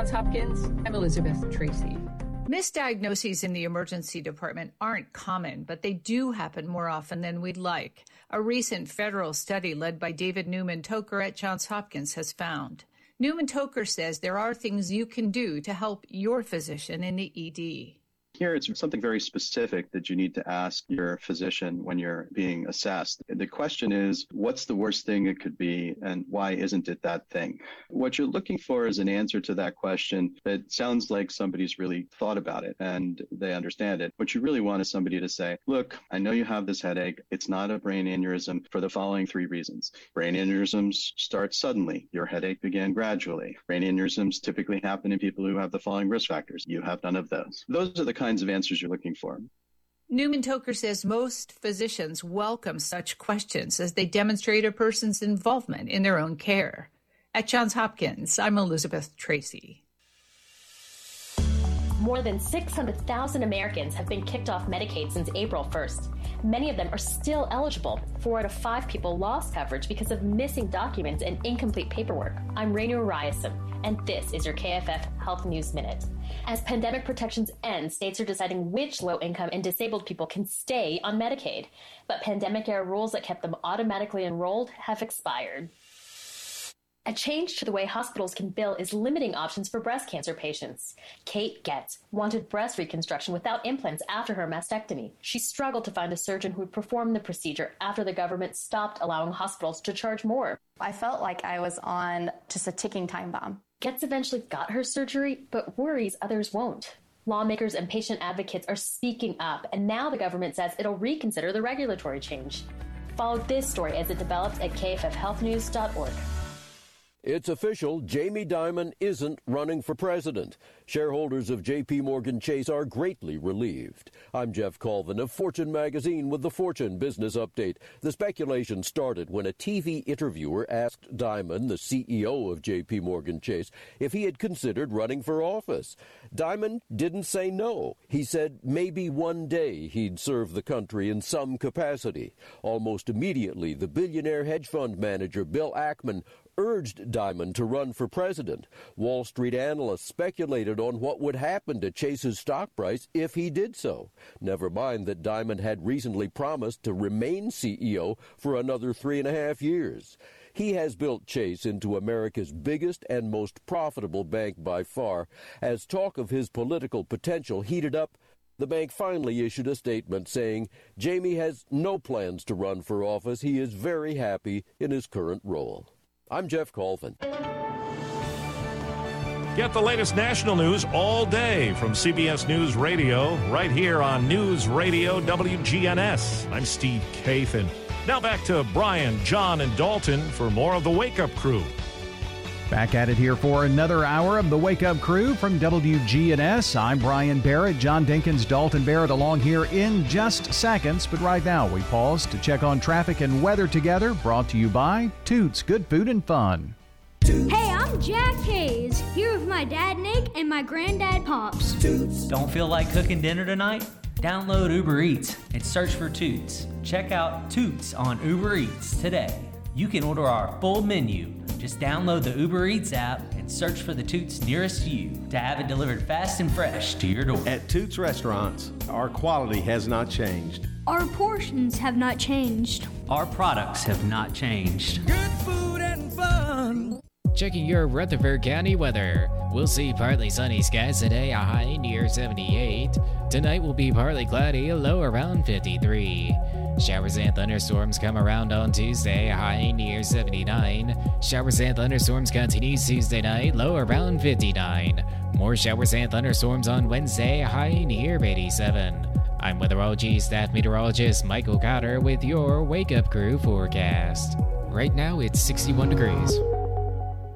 Johns Hopkins, I'm Elizabeth Tracy. Misdiagnoses in the emergency department aren't common, but they do happen more often than we'd like. A recent federal study led by David Newman Toker at Johns Hopkins has found. Newman Toker says there are things you can do to help your physician in the ED. Here, it's something very specific that you need to ask your physician when you're being assessed. The question is, what's the worst thing it could be, and why isn't it that thing? What you're looking for is an answer to that question that sounds like somebody's really thought about it and they understand it. What you really want is somebody to say, look, I know you have this headache. It's not a brain aneurysm for the following three reasons. Brain aneurysms start suddenly. Your headache began gradually. Brain aneurysms typically happen in people who have the following risk factors. You have none of those. Those are the kinds of answers you're looking for. Newman Toker says most physicians welcome such questions as they demonstrate a person's involvement in their own care. At Johns Hopkins, I'm Elizabeth Tracy. More than 600,000 Americans have been kicked off Medicaid since April 1st. Many of them are still eligible. Four out of five people lost coverage because of missing documents and incomplete paperwork. I'm Rainu Ryerson, and this is your KFF Health News Minute. As pandemic protections end, states are deciding which low income and disabled people can stay on Medicaid. But pandemic era rules that kept them automatically enrolled have expired. A change to the way hospitals can bill is limiting options for breast cancer patients. Kate Getz wanted breast reconstruction without implants after her mastectomy. She struggled to find a surgeon who would perform the procedure after the government stopped allowing hospitals to charge more. I felt like I was on just a ticking time bomb. Getz eventually got her surgery, but worries others won't. Lawmakers and patient advocates are speaking up, and now the government says it'll reconsider the regulatory change. Follow this story as it develops at kffhealthnews.org. It's official, Jamie Dimon isn't running for president. Shareholders of JP Morgan Chase are greatly relieved. I'm Geoff Colvin of Fortune magazine with the Fortune Business Update. The speculation started when a TV interviewer asked Dimon, the CEO of JP Morgan Chase, if he had considered running for office. Dimon didn't say no. He said maybe one day he'd serve the country in some capacity. Almost immediately, the billionaire hedge fund manager Bill Ackman urged Dimon to run for president. Wall Street analysts speculated on what would happen to Chase's stock price if he did so. Never mind that Dimon had recently promised to remain CEO for another three and a half years. He has built Chase into America's biggest and most profitable bank by far. As talk of his political potential heated up, the bank finally issued a statement saying Jamie has no plans to run for office. He is very happy in his current role. I'm Geoff Colvin. Get the latest national news all day from CBS News Radio, right here on News Radio WGNS. I'm Steve Kathan. Now back to Brian, John, and Dalton for more of the Wake Up Crew. Back at it here for another hour of the Wake Up Crew from WGNS. I'm Brian Barrett, John Dinkins, Dalton Barrett along here in just seconds. But right now, we pause to check on traffic and weather together. Brought to you by Toots Good Food and Fun. Hey, I'm Jack Hayes, here with my dad Nick and my granddad Pops. Toots. Don't feel like cooking dinner tonight? Download Uber Eats and search for Toots. Check out Toots on Uber Eats today. You can order our full menu. Just download the Uber Eats app and search for the Toots nearest you to have it delivered fast and fresh to your door. At Toots Restaurants, our quality has not changed. Our portions have not changed. Our products have not changed. Good food and fun. Checking your Rutherford County weather. We'll see partly sunny skies today, a high near 78. Tonight will be partly cloudy, a low around 53. Showers and thunderstorms come around on Tuesday, high near 79. Showers and thunderstorms continue Tuesday night, low around 59. More showers and thunderstorms on Wednesday, high near 87. I'm Weatherology staff meteorologist Michael Cotter with your Wake Up Crew forecast. Right now it's 61 degrees.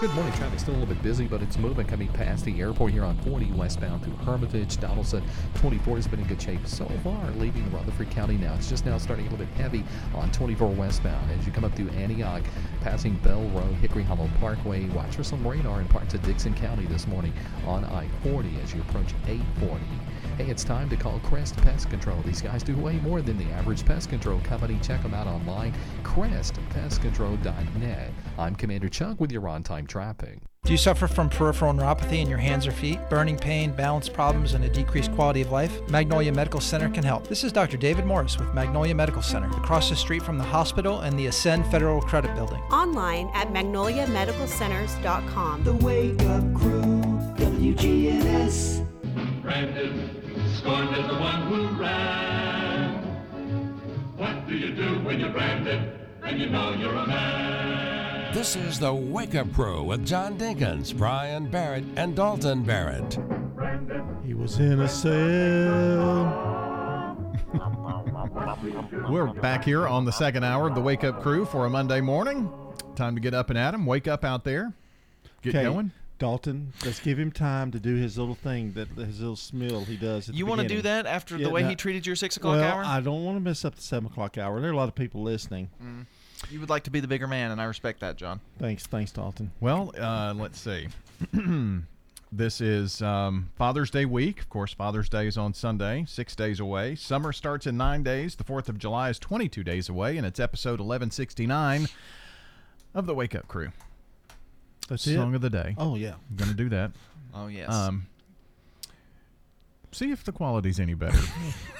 Good morning. Traffic's still a little bit busy, but it's moving coming past the airport here on 40 westbound through Hermitage. Donaldson 24 has been in good shape so far, leaving Rutherford County now. It's just now starting a little bit heavy on 24 westbound as you come up through Antioch, passing Bell Road, Hickory Hollow Parkway. Watch for some radar in parts of Dickson County this morning on I 40 as you approach 840. Hey, it's time to call Crest Pest Control. These guys do way more than the average pest control company. Check them out online, crestpestcontrol.net. I'm Commander Chuck with your on time traffic. Do you suffer from peripheral neuropathy in your hands or feet, burning pain, balance problems, and a decreased quality of life? Magnolia Medical Center can help. This is Dr. David Morris with Magnolia Medical Center, across the street from the hospital and the Ascend Federal Credit Building. Online at magnoliamedicalcenters.com. The Wake Up Crew, WGNS. Branded, scorned as the one who ran. What do you do when you're branded and you know you're a man? This is the Wake Up Crew with John Dinkins, Brian Barrett, and Dalton Barrett. He was in a cell. We're back here on the second hour of the Wake Up Crew for a Monday morning. Time to get up and at 'em. Wake up out there. Get Okay, going. Dalton, let's give him time to do his little thing, that his little smill he does. At You wanna do that after the way he treated your six o'clock well, hour? I don't want to mess up the seven o'clock hour. There are a lot of people listening. Mm. You would like to be the bigger man, and I respect that, John. Thanks, thanks, Dalton. Well, uh, let's see. this is um, Father's Day week. Of course, Father's Day is on Sunday, six days away. Summer starts in nine days. The 4th of July is 22 days away, and it's episode 1169 of the Wake Up Crew. That's it? Song of the day. Oh, yeah. I'm going to do that. Oh, yes. Um, see if the quality's any better.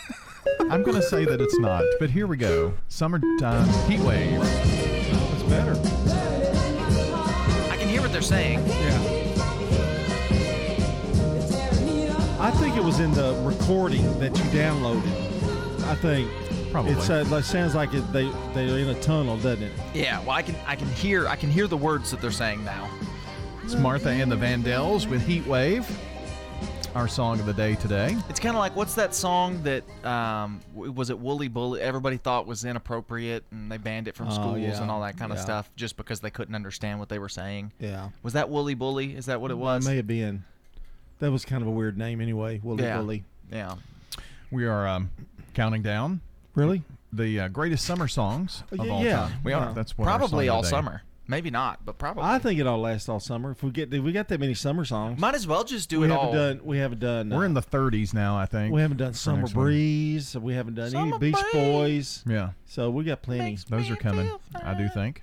I'm going to say that it's not, but here we go. Summertime heat wave. It's better. I can hear what they're saying. Yeah. I think it was in the recording that you downloaded. I think Probably. It's, uh, it sounds like it, they they're in a tunnel, doesn't it? Yeah, well, I can I can hear I can hear the words that they're saying now. It's Martha and the Vandellas with Heat Wave. Our song of the day today. It's kind of like what's that song that um, was it Wooly Bully? Everybody thought was inappropriate, and they banned it from Oh, schools yeah, and all that kind of yeah. stuff just because they couldn't understand what they were saying. Yeah. Was that Wooly Bully? Is that what it was? It may have been. That was kind of a weird name anyway. Wooly Yeah. Bully. Yeah. We are um, counting down. Really? The uh, greatest summer songs Oh, of yeah, all yeah. time. We are. That's what our probably song all of the day- summer. Maybe not, but probably. I think it'll last all summer. If we get if we got that many summer songs, Might as well just do we it haven't all. done. We haven't done. We're uh, in the 30s now, I think. We haven't done for Summer next one. Breeze. We haven't done any Beach Breeze. Boys. Yeah. So we got plenty. Those are coming, I do think.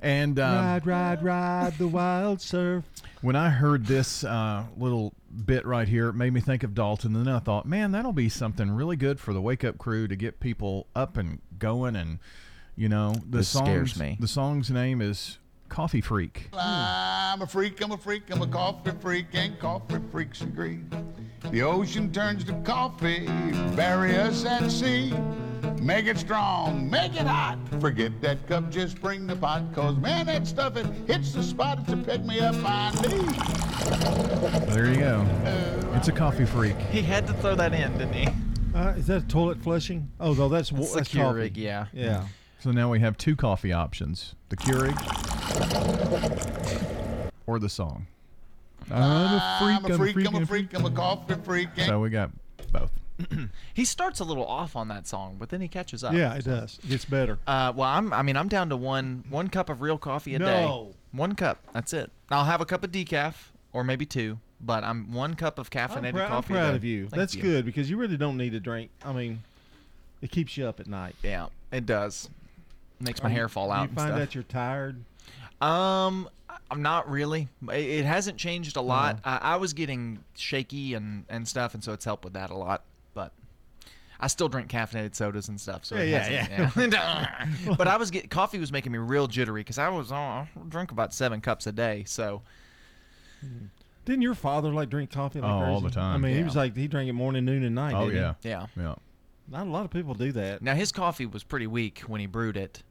And um, ride, ride, ride the wild surf. When I heard this uh, little bit right here, it made me think of Dalton. And then I thought, man, that'll be something really good for the Wake Up Crew to get people up and going. And, you know, the This scares song's- me. The song's name is Coffee Freak. I'm a freak, I'm a freak, I'm a coffee freak, and coffee freaks agree. The ocean turns to coffee, bury us at sea. Make it strong, make it hot. Forget that cup, just bring the pot. Cause man, that stuff, it hits the spot. It's a pick me up I need. There you go. It's a Coffee Freak. He had to throw that in, didn't he? Uh, is that toilet flushing? Oh no, that's wa- That's the that's coffee. Keurig, yeah. Yeah. So now we have two coffee options the Keurig or the song. I'm a I'm a freak, I'm I'm a freak, I'm a coffee freak. So we got both. He starts a little off on that song, but then he catches up. Yeah, it does. It gets better. Uh, well, I'm. I mean, I'm down to one one cup of real coffee a day. No. One cup. That's it. I'll have a cup of decaf or maybe two, but I'm one cup of caffeinated I'm, prou- I'm coffee. a proud day. of you. Thank That's good because you really don't need to drink. I mean, it keeps you up at night. Yeah, it does. Makes my hair fall out. You and find stuff. that you're tired. Um, I'm not really. It, it hasn't changed a lot. I, I was getting shaky and and stuff, and so it's helped with that a lot. But I still drink caffeinated sodas and stuff. So it Yeah, yeah, yeah. but I was get coffee was making me real jittery because I was I drink about seven cups a day. So Didn't your father like drink coffee? Like Oh, all the time. I mean, he was like he drank it morning, noon, and night. Oh, didn't he? yeah. yeah. Yeah. Not a lot of people do that. Now his coffee was pretty weak when he brewed it.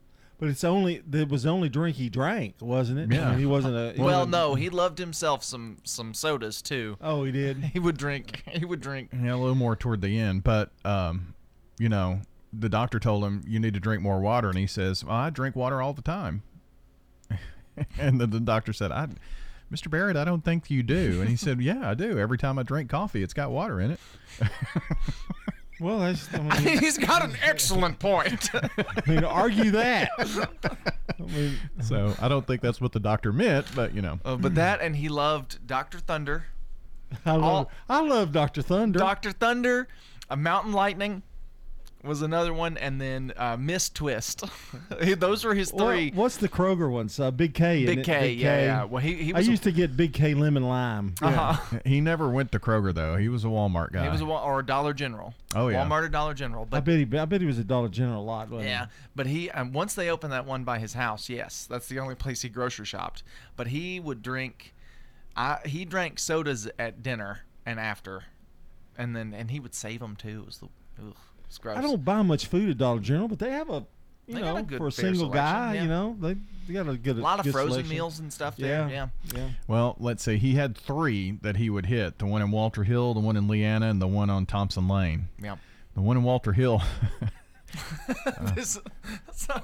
But it's only it was the only drink he drank, wasn't it? I Yeah. mean, he wasn't a. he Well, wasn't- no, he loved himself some some sodas too. Oh, he did. He would drink. He would drink. Yeah, a little more toward the end, but um, you know, the doctor told him you need to drink more water, and he says, well, "I drink water all the time." and then the doctor said, "I, Mr. Barrett, I don't think you do." And he said, "Yeah, I do. Every time I drink coffee, it's got water in it." Well, that's. I mean, He's got an excellent point. I mean, argue that. I mean, so I don't think that's what the doctor meant, but you know. Uh, but that, and he loved Doctor Thunder, I love, All- I love Doctor Thunder. Doctor Thunder, a Mountain Lightning was another one, and then uh, Miss Twist. Those were his What- three. what's the Kroger ones? Uh, Big K. Big? K, Big yeah, K. yeah. Well, he- he I was a- used to get Big K lemon lime. Uh-huh. He never went to Kroger though. He was a Walmart guy. He was a Wa- or a Dollar General. Oh, yeah. Walmart or Dollar General. But I But bet he. I bet he was a Dollar General a lot. Wasn't yeah, but he um, once they opened that one by his house, yes, that's the only place he grocery shopped. But he would drink, I he drank sodas at dinner and after, and then and he would save them too. It was the, ugh, it was gross. I don't buy much food at Dollar General, but they have a. You They got know, a good for a single selection, guy, yeah. you know, they, they got a good A lot of good frozen selection. meals and stuff there, Yeah, yeah. yeah. Well, let's see. He had three that he would hit: the one in Walter Hill, the one in Leanna, and the one on Thompson Lane. Yeah. The one in Walter Hill. This- so-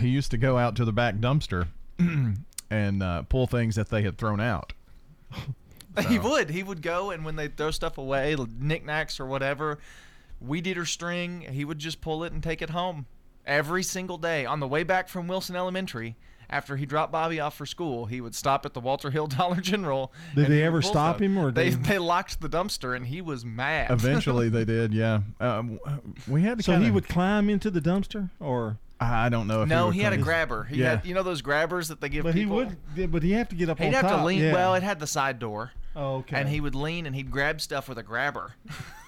he used to go out to the back dumpster and uh, pull things that they had thrown out. He would. He would go, and when they throw stuff away, knickknacks or whatever, weed eater string, he would just pull it and take it home every single day. On the way back from Wilson Elementary, after he dropped Bobby off for school, he would stop at the Walter Hill Dollar General. Did they he ever stop stuff. him, or they did- they locked the dumpster, and he was mad. Eventually, they did. Yeah. Um, we had to. So kinda, he would climb into the dumpster, or I don't know if no, would he had a climb- grabber. He yeah. had you know those grabbers that they give people? but he would. yeah, But he have to get up He'd on have top. to lean. yeah. Well, it had the side door. Oh, okay. And he would lean and he'd grab stuff with a grabber.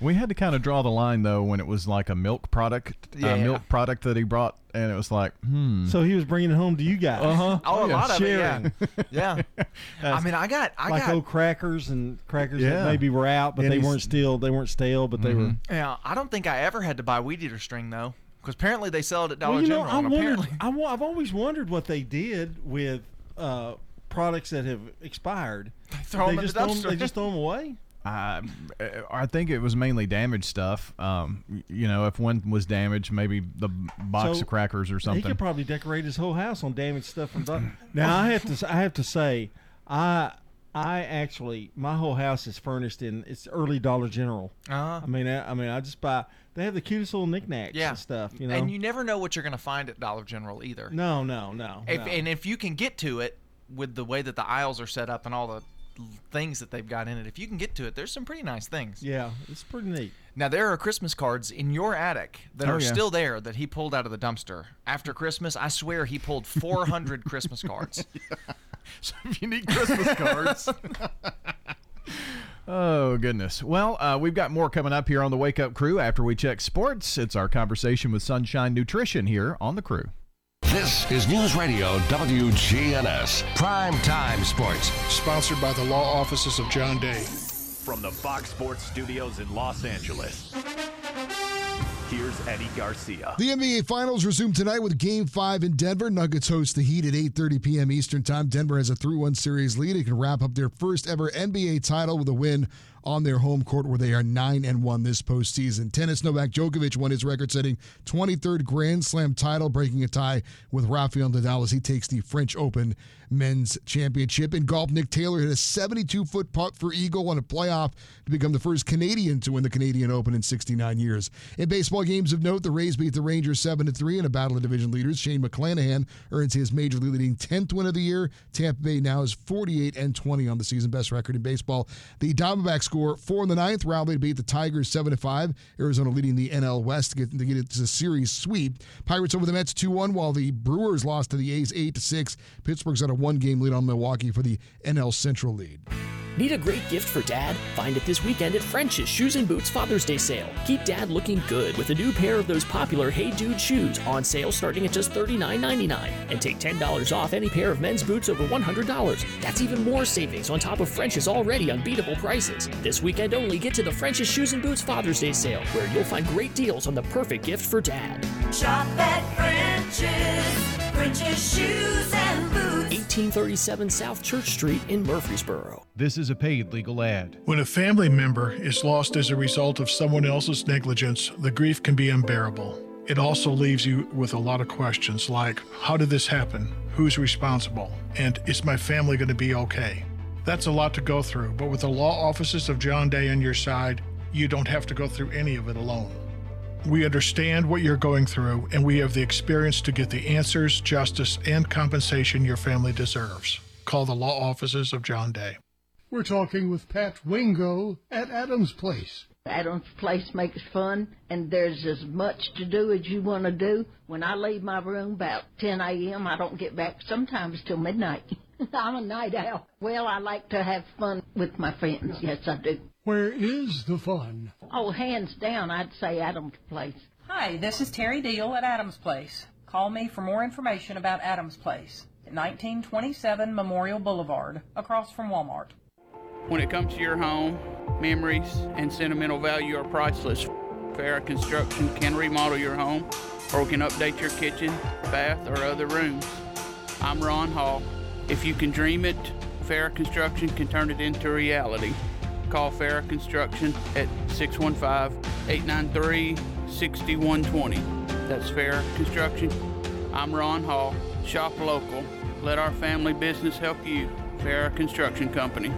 We had to kind of draw the line though when it was like a milk product, Yeah. a milk product that he brought, and it was like, hmm. So he was bringing it home to you guys. Uh-huh. Oh, a lot of Sharing. it, yeah. yeah. I mean, I got, I like got. old crackers and crackers Yeah. that maybe were out, but And they weren't still. They weren't stale, but they were. Yeah, I don't think I ever had to buy weed eater string though, because apparently they sell it at Dollar well, you know, General. I and wondered. apparently, I, wa- I've always wondered what they did with uh, products that have expired. They throw they 'em in the throw 'em- dumpster. They just throw them away. I, I think it was mainly damaged stuff. Um, you know, if one was damaged, maybe the box So, of crackers or something. He could probably decorate his whole house on damaged stuff from. Doc- now I have to. s- I have to say, I. I actually, my whole house is furnished in it's early Dollar General. Uh-huh. I mean, I, I mean, I just buy. They have the cutest little knickknacks yeah, and stuff. You know, and you never know what you're gonna find at Dollar General either. no, no, no. If, no. And if you can get to it with the way that the aisles are set up and all the l- things that they've got in it, if you can get to it, there's some pretty nice things. yeah, it's pretty neat. Now there are Christmas cards in your attic that Oh, are yeah. still there that he pulled out of the dumpster after Christmas. I swear he pulled 400 Christmas cards. so if you need Christmas cards. Oh, goodness. Well, uh, we've got more coming up here on the Wake Up Crew after we check sports. It's our conversation with Sunshine Nutrition here on the crew. This is News Radio WGNS Prime Time Sports. Sponsored by the law offices of John Day. From the Fox Sports Studios in Los Angeles, here's Eddie Garcia. The NBA Finals resume tonight with Game 5 in Denver. Nuggets host the Heat at 8.30 p.m. Eastern Time. Denver has a 3-1 series lead. It can wrap up their first ever NBA title with a win on their home court where they are 9 and 1 this postseason. Tennis Novak Djokovic won his record-setting 23rd Grand Slam title, breaking a tie with Rafael Nadal as he takes the French Open men's championship. In golf, Nick Taylor hit a 72-foot putt for eagle on a playoff to become the first Canadian to win the Canadian Open in 69 years. In baseball games of note, the Rays beat the Rangers 7-3 in a battle of division leaders. Shane McClanahan earns his major league leading 10th win of the year. Tampa Bay now is 48 and 20 on the season best record in baseball. The Diamondbacks score four in the ninth. Rowley beat the Tigers seven to five. Arizona leading the NL West to get, to get it to a series sweep. Pirates over the Mets 2-1 while the Brewers lost to the A's eight to six. Pittsburgh's got a one-game lead on Milwaukee for the NL Central lead. Need a great gift for dad? Find it this weekend at French's Shoes and Boots Father's Day sale. Keep dad looking good with a new pair of those popular Hey Dude shoes on sale starting at just $39.99. And take $10 off any pair of men's boots over $100. That's even more savings on top of French's already unbeatable prices. This weekend only, get to the French's Shoes and Boots Father's Day sale where you'll find great deals on the perfect gift for dad. Shop at French's, French's Shoes and Boots. 1337 South Church Street in Murfreesboro. This is a paid legal ad. When a family member is lost as a result of someone else's negligence, the grief can be unbearable. It also leaves you with a lot of questions like How did this happen? Who's responsible? And is my family going to be okay? That's a lot to go through, but with the law offices of John Day on your side, you don't have to go through any of it alone. We understand what you're going through, and we have the experience to get the answers, justice, and compensation your family deserves. Call the law offices of John Day. We're talking with Pat Wingo at Adams Place. Adams Place makes fun, and there's as much to do as you want to do. When I leave my room about 10 a.m., I don't get back sometimes till midnight. I'm a night owl. Well, I like to have fun with my friends. Yes, I do. Where is the fun? Oh, hands down, I'd say Adams Place. Hi, this is Terry Deal at Adams Place. Call me for more information about Adams Place 1927 Memorial Boulevard, across from Walmart. When it comes to your home, memories and sentimental value are priceless. Farrah Construction can remodel your home or can update your kitchen, bath, or other rooms. I'm Ron Hall. If you can dream it, Farrah Construction can turn it into reality. Call Farrah Construction at 615-893-6120. That's Farrah Construction. I'm Ron Hall. Shop local. Let our family business help you. Farrah Construction Company.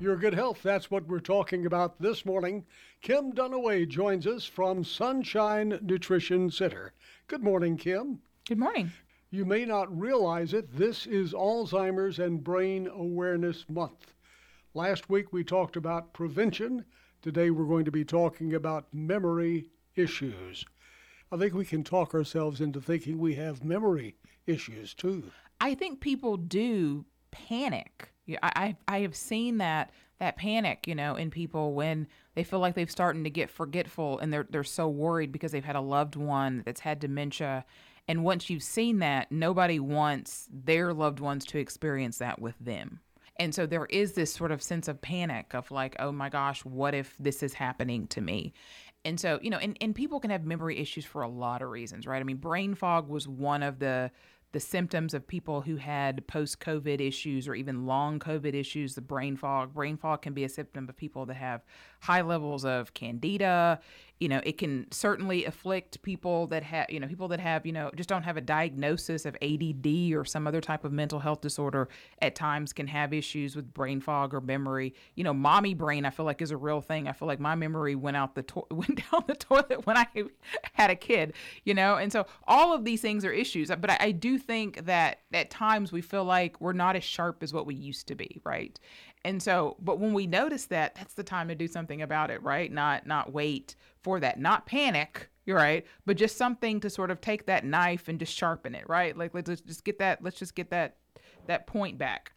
Your good health, that's what we're talking about this morning. Kim Dunaway joins us from Sunshine Nutrition Center. Good morning, Kim. Good morning. You may not realize it, this is Alzheimer's and Brain Awareness Month. Last week we talked about prevention. Today we're going to be talking about memory issues. I think we can talk ourselves into thinking we have memory issues too. I think people do panic. I I have seen that that panic, you know, in people when they feel like they've starting to get forgetful and they're they're so worried because they've had a loved one that's had dementia. And once you've seen that, nobody wants their loved ones to experience that with them. And so there is this sort of sense of panic of like, oh my gosh, what if this is happening to me? And so, you know, and, and people can have memory issues for a lot of reasons, right? I mean, brain fog was one of the the symptoms of people who had post COVID issues or even long COVID issues, the brain fog. Brain fog can be a symptom of people that have high levels of candida. You know, it can certainly afflict people that have, you know, people that have, you know, just don't have a diagnosis of ADD or some other type of mental health disorder at times can have issues with brain fog or memory. You know, mommy brain, I feel like is a real thing. I feel like my memory went out the to- went down the toilet when I had a kid, you know, and so all of these things are issues. But I, I do think that at times we feel like we're not as sharp as what we used to be, right? And so, but when we notice that, that's the time to do something about it, right? Not not wait for that, not panic, you're right, but just something to sort of take that knife and just sharpen it, right? Like let's just get that, let's just get that that point back.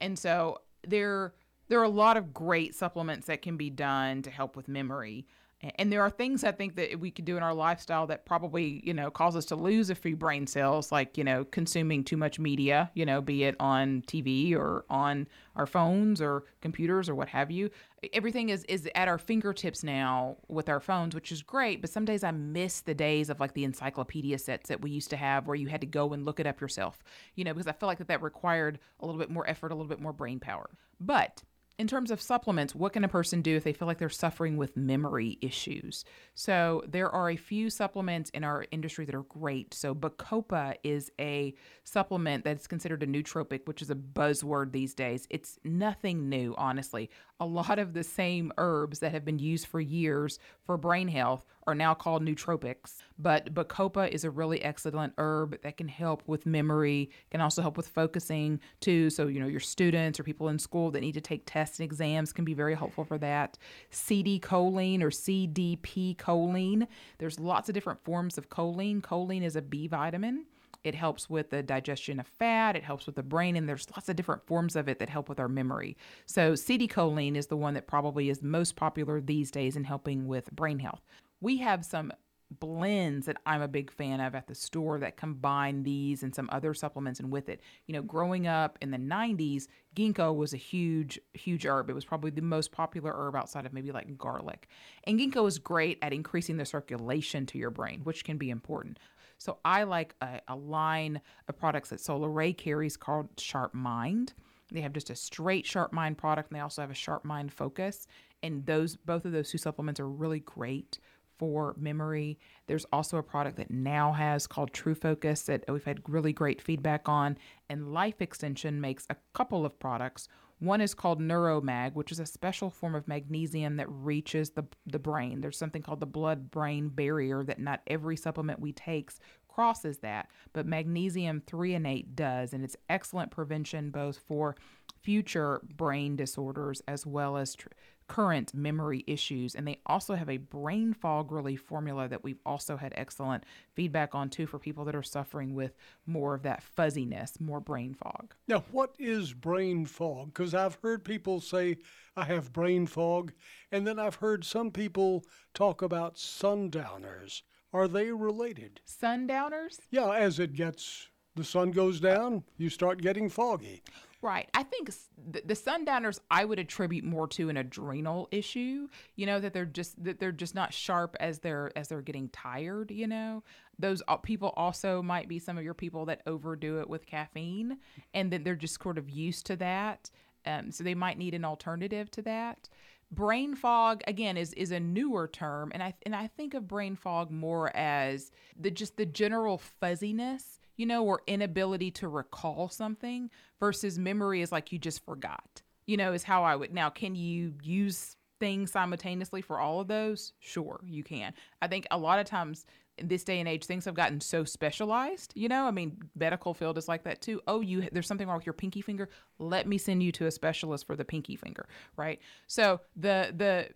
And so there there are a lot of great supplements that can be done to help with memory. And there are things I think that we could do in our lifestyle that probably, you know, cause us to lose a few brain cells, like, you know, consuming too much media, you know, be it on TV or on our phones or computers or what have you. Everything is, is at our fingertips now with our phones, which is great. But some days I miss the days of like the encyclopedia sets that we used to have where you had to go and look it up yourself, you know, because I feel like that that required a little bit more effort, a little bit more brain power. But in terms of supplements, what can a person do if they feel like they're suffering with memory issues? So, there are a few supplements in our industry that are great. So, Bacopa is a supplement that's considered a nootropic, which is a buzzword these days. It's nothing new, honestly. A lot of the same herbs that have been used for years for brain health are now called nootropics. But Bacopa is a really excellent herb that can help with memory, can also help with focusing too. So, you know, your students or people in school that need to take tests and exams can be very helpful for that. Citicoline or CDP choline. There's lots of different forms of choline. Choline is a B vitamin. It helps with the digestion of fat. It helps with the brain, and there's lots of different forms of it that help with our memory. So, citicoline is the one that probably is most popular these days in helping with brain health. We have some blends that I'm a big fan of at the store that combine these and some other supplements and with it. You know, growing up in the 90s, ginkgo was a huge huge herb. It was probably the most popular herb outside of maybe like garlic. And ginkgo is great at increasing the circulation to your brain, which can be important. So I like a, a line of products that Solaray carries called Sharp Mind. They have just a straight Sharp Mind product, and they also have a Sharp Mind Focus. And those both of those two supplements are really great for memory. There's also a product that now has called True Focus that we've had really great feedback on. And Life Extension makes a couple of products. One is called Neuromag, which is a special form of magnesium that reaches the, the brain. There's something called the blood brain barrier that not every supplement we takes crosses that, but magnesium threonate does. And it's excellent prevention both for future brain disorders as well as tr- current memory issues. And they also have a brain fog relief formula that we've also had excellent feedback on too for people that are suffering with more of that fuzziness, more brain fog. Now, what is brain fog? Because I've heard people say, I have brain fog, and then I've heard some people talk about sundowners. Are they related? Sundowners? Yeah, as it gets, the sun goes down, you start getting foggy. Right. I think the, the sundowners I would attribute more to an adrenal issue. You know that they're just that they're just not sharp as they're as they're getting tired. You know, those people also might be some of your people that overdo it with caffeine, and then they're just sort of used to that. Um, so they might need an alternative to that. Brain fog again is is a newer term, and I and I think of brain fog more as the just the general fuzziness you know, or inability to recall something versus memory is like you just forgot, you know, is how I would. Now, can you use things simultaneously for all of those? Sure, you can. I think a lot of times in this day and age, things have gotten so specialized, you know, I mean, medical field is like that too. Oh, you, there's something wrong with your pinky finger. Let me send you to a specialist for the pinky finger, right? So the, the,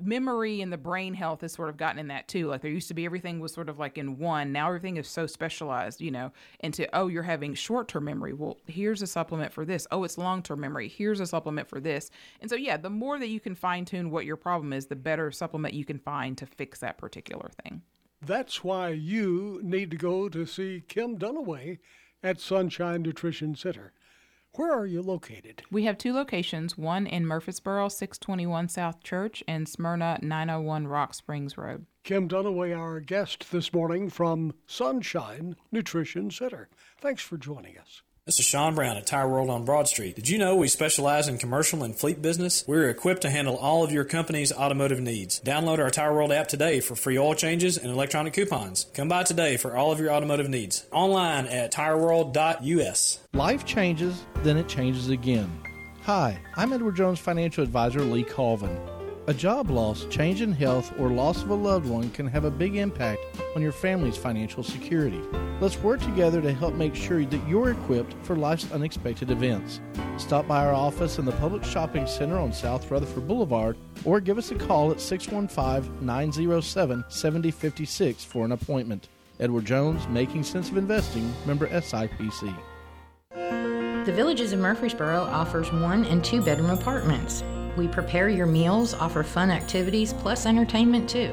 memory and the brain health has sort of gotten in that too. Like there used to be everything was sort of like in one. Now everything is so specialized, you know, into oh, you're having short term memory. Well, here's a supplement for this. Oh, it's long term memory. Here's a supplement for this. And so yeah, the more that you can fine tune what your problem is, the better supplement you can find to fix that particular thing. That's why you need to go to see Kim Dunaway at Sunshine Nutrition Center. Where are you located? We have two locations, one in Murfreesboro, 621 South Church, and Smyrna, 901 Rock Springs Road. Kim Dunaway, our guest this morning from Sunshine Nutrition Center. Thanks for joining us. This is Sean Brown at Tire World on Broad Street. Did you know we specialize in commercial and fleet business? We're equipped to handle all of your company's automotive needs. Download our Tire World app today for free oil changes and electronic coupons. Come by today for all of your automotive needs. Online at tireworld.us. Life changes, then it changes again. Hi, I'm Edward Jones financial advisor Lee Colvin. A job loss, change in health, or loss of a loved one can have a big impact on your family's financial security. Let's work together to help make sure that you're equipped for life's unexpected events. Stop by our office in the Publix Shopping Center on South Rutherford Boulevard or give us a call at 615 907 7056 for an appointment. Edward Jones, Making Sense of Investing, member SIPC. The Villages of Murfreesboro offers one and two bedroom apartments. We prepare your meals, offer fun activities, plus entertainment too.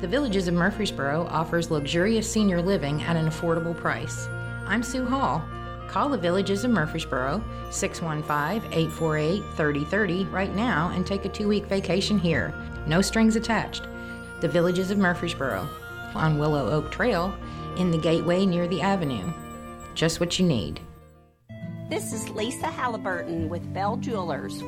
The Villages of Murfreesboro offers luxurious senior living at an affordable price. I'm Sue Hall. Call the Villages of Murfreesboro 615 848 3030 right now and take a two week vacation here. No strings attached. The Villages of Murfreesboro on Willow Oak Trail in the gateway near the avenue. Just what you need. This is Lisa Halliburton with Bell Jewelers.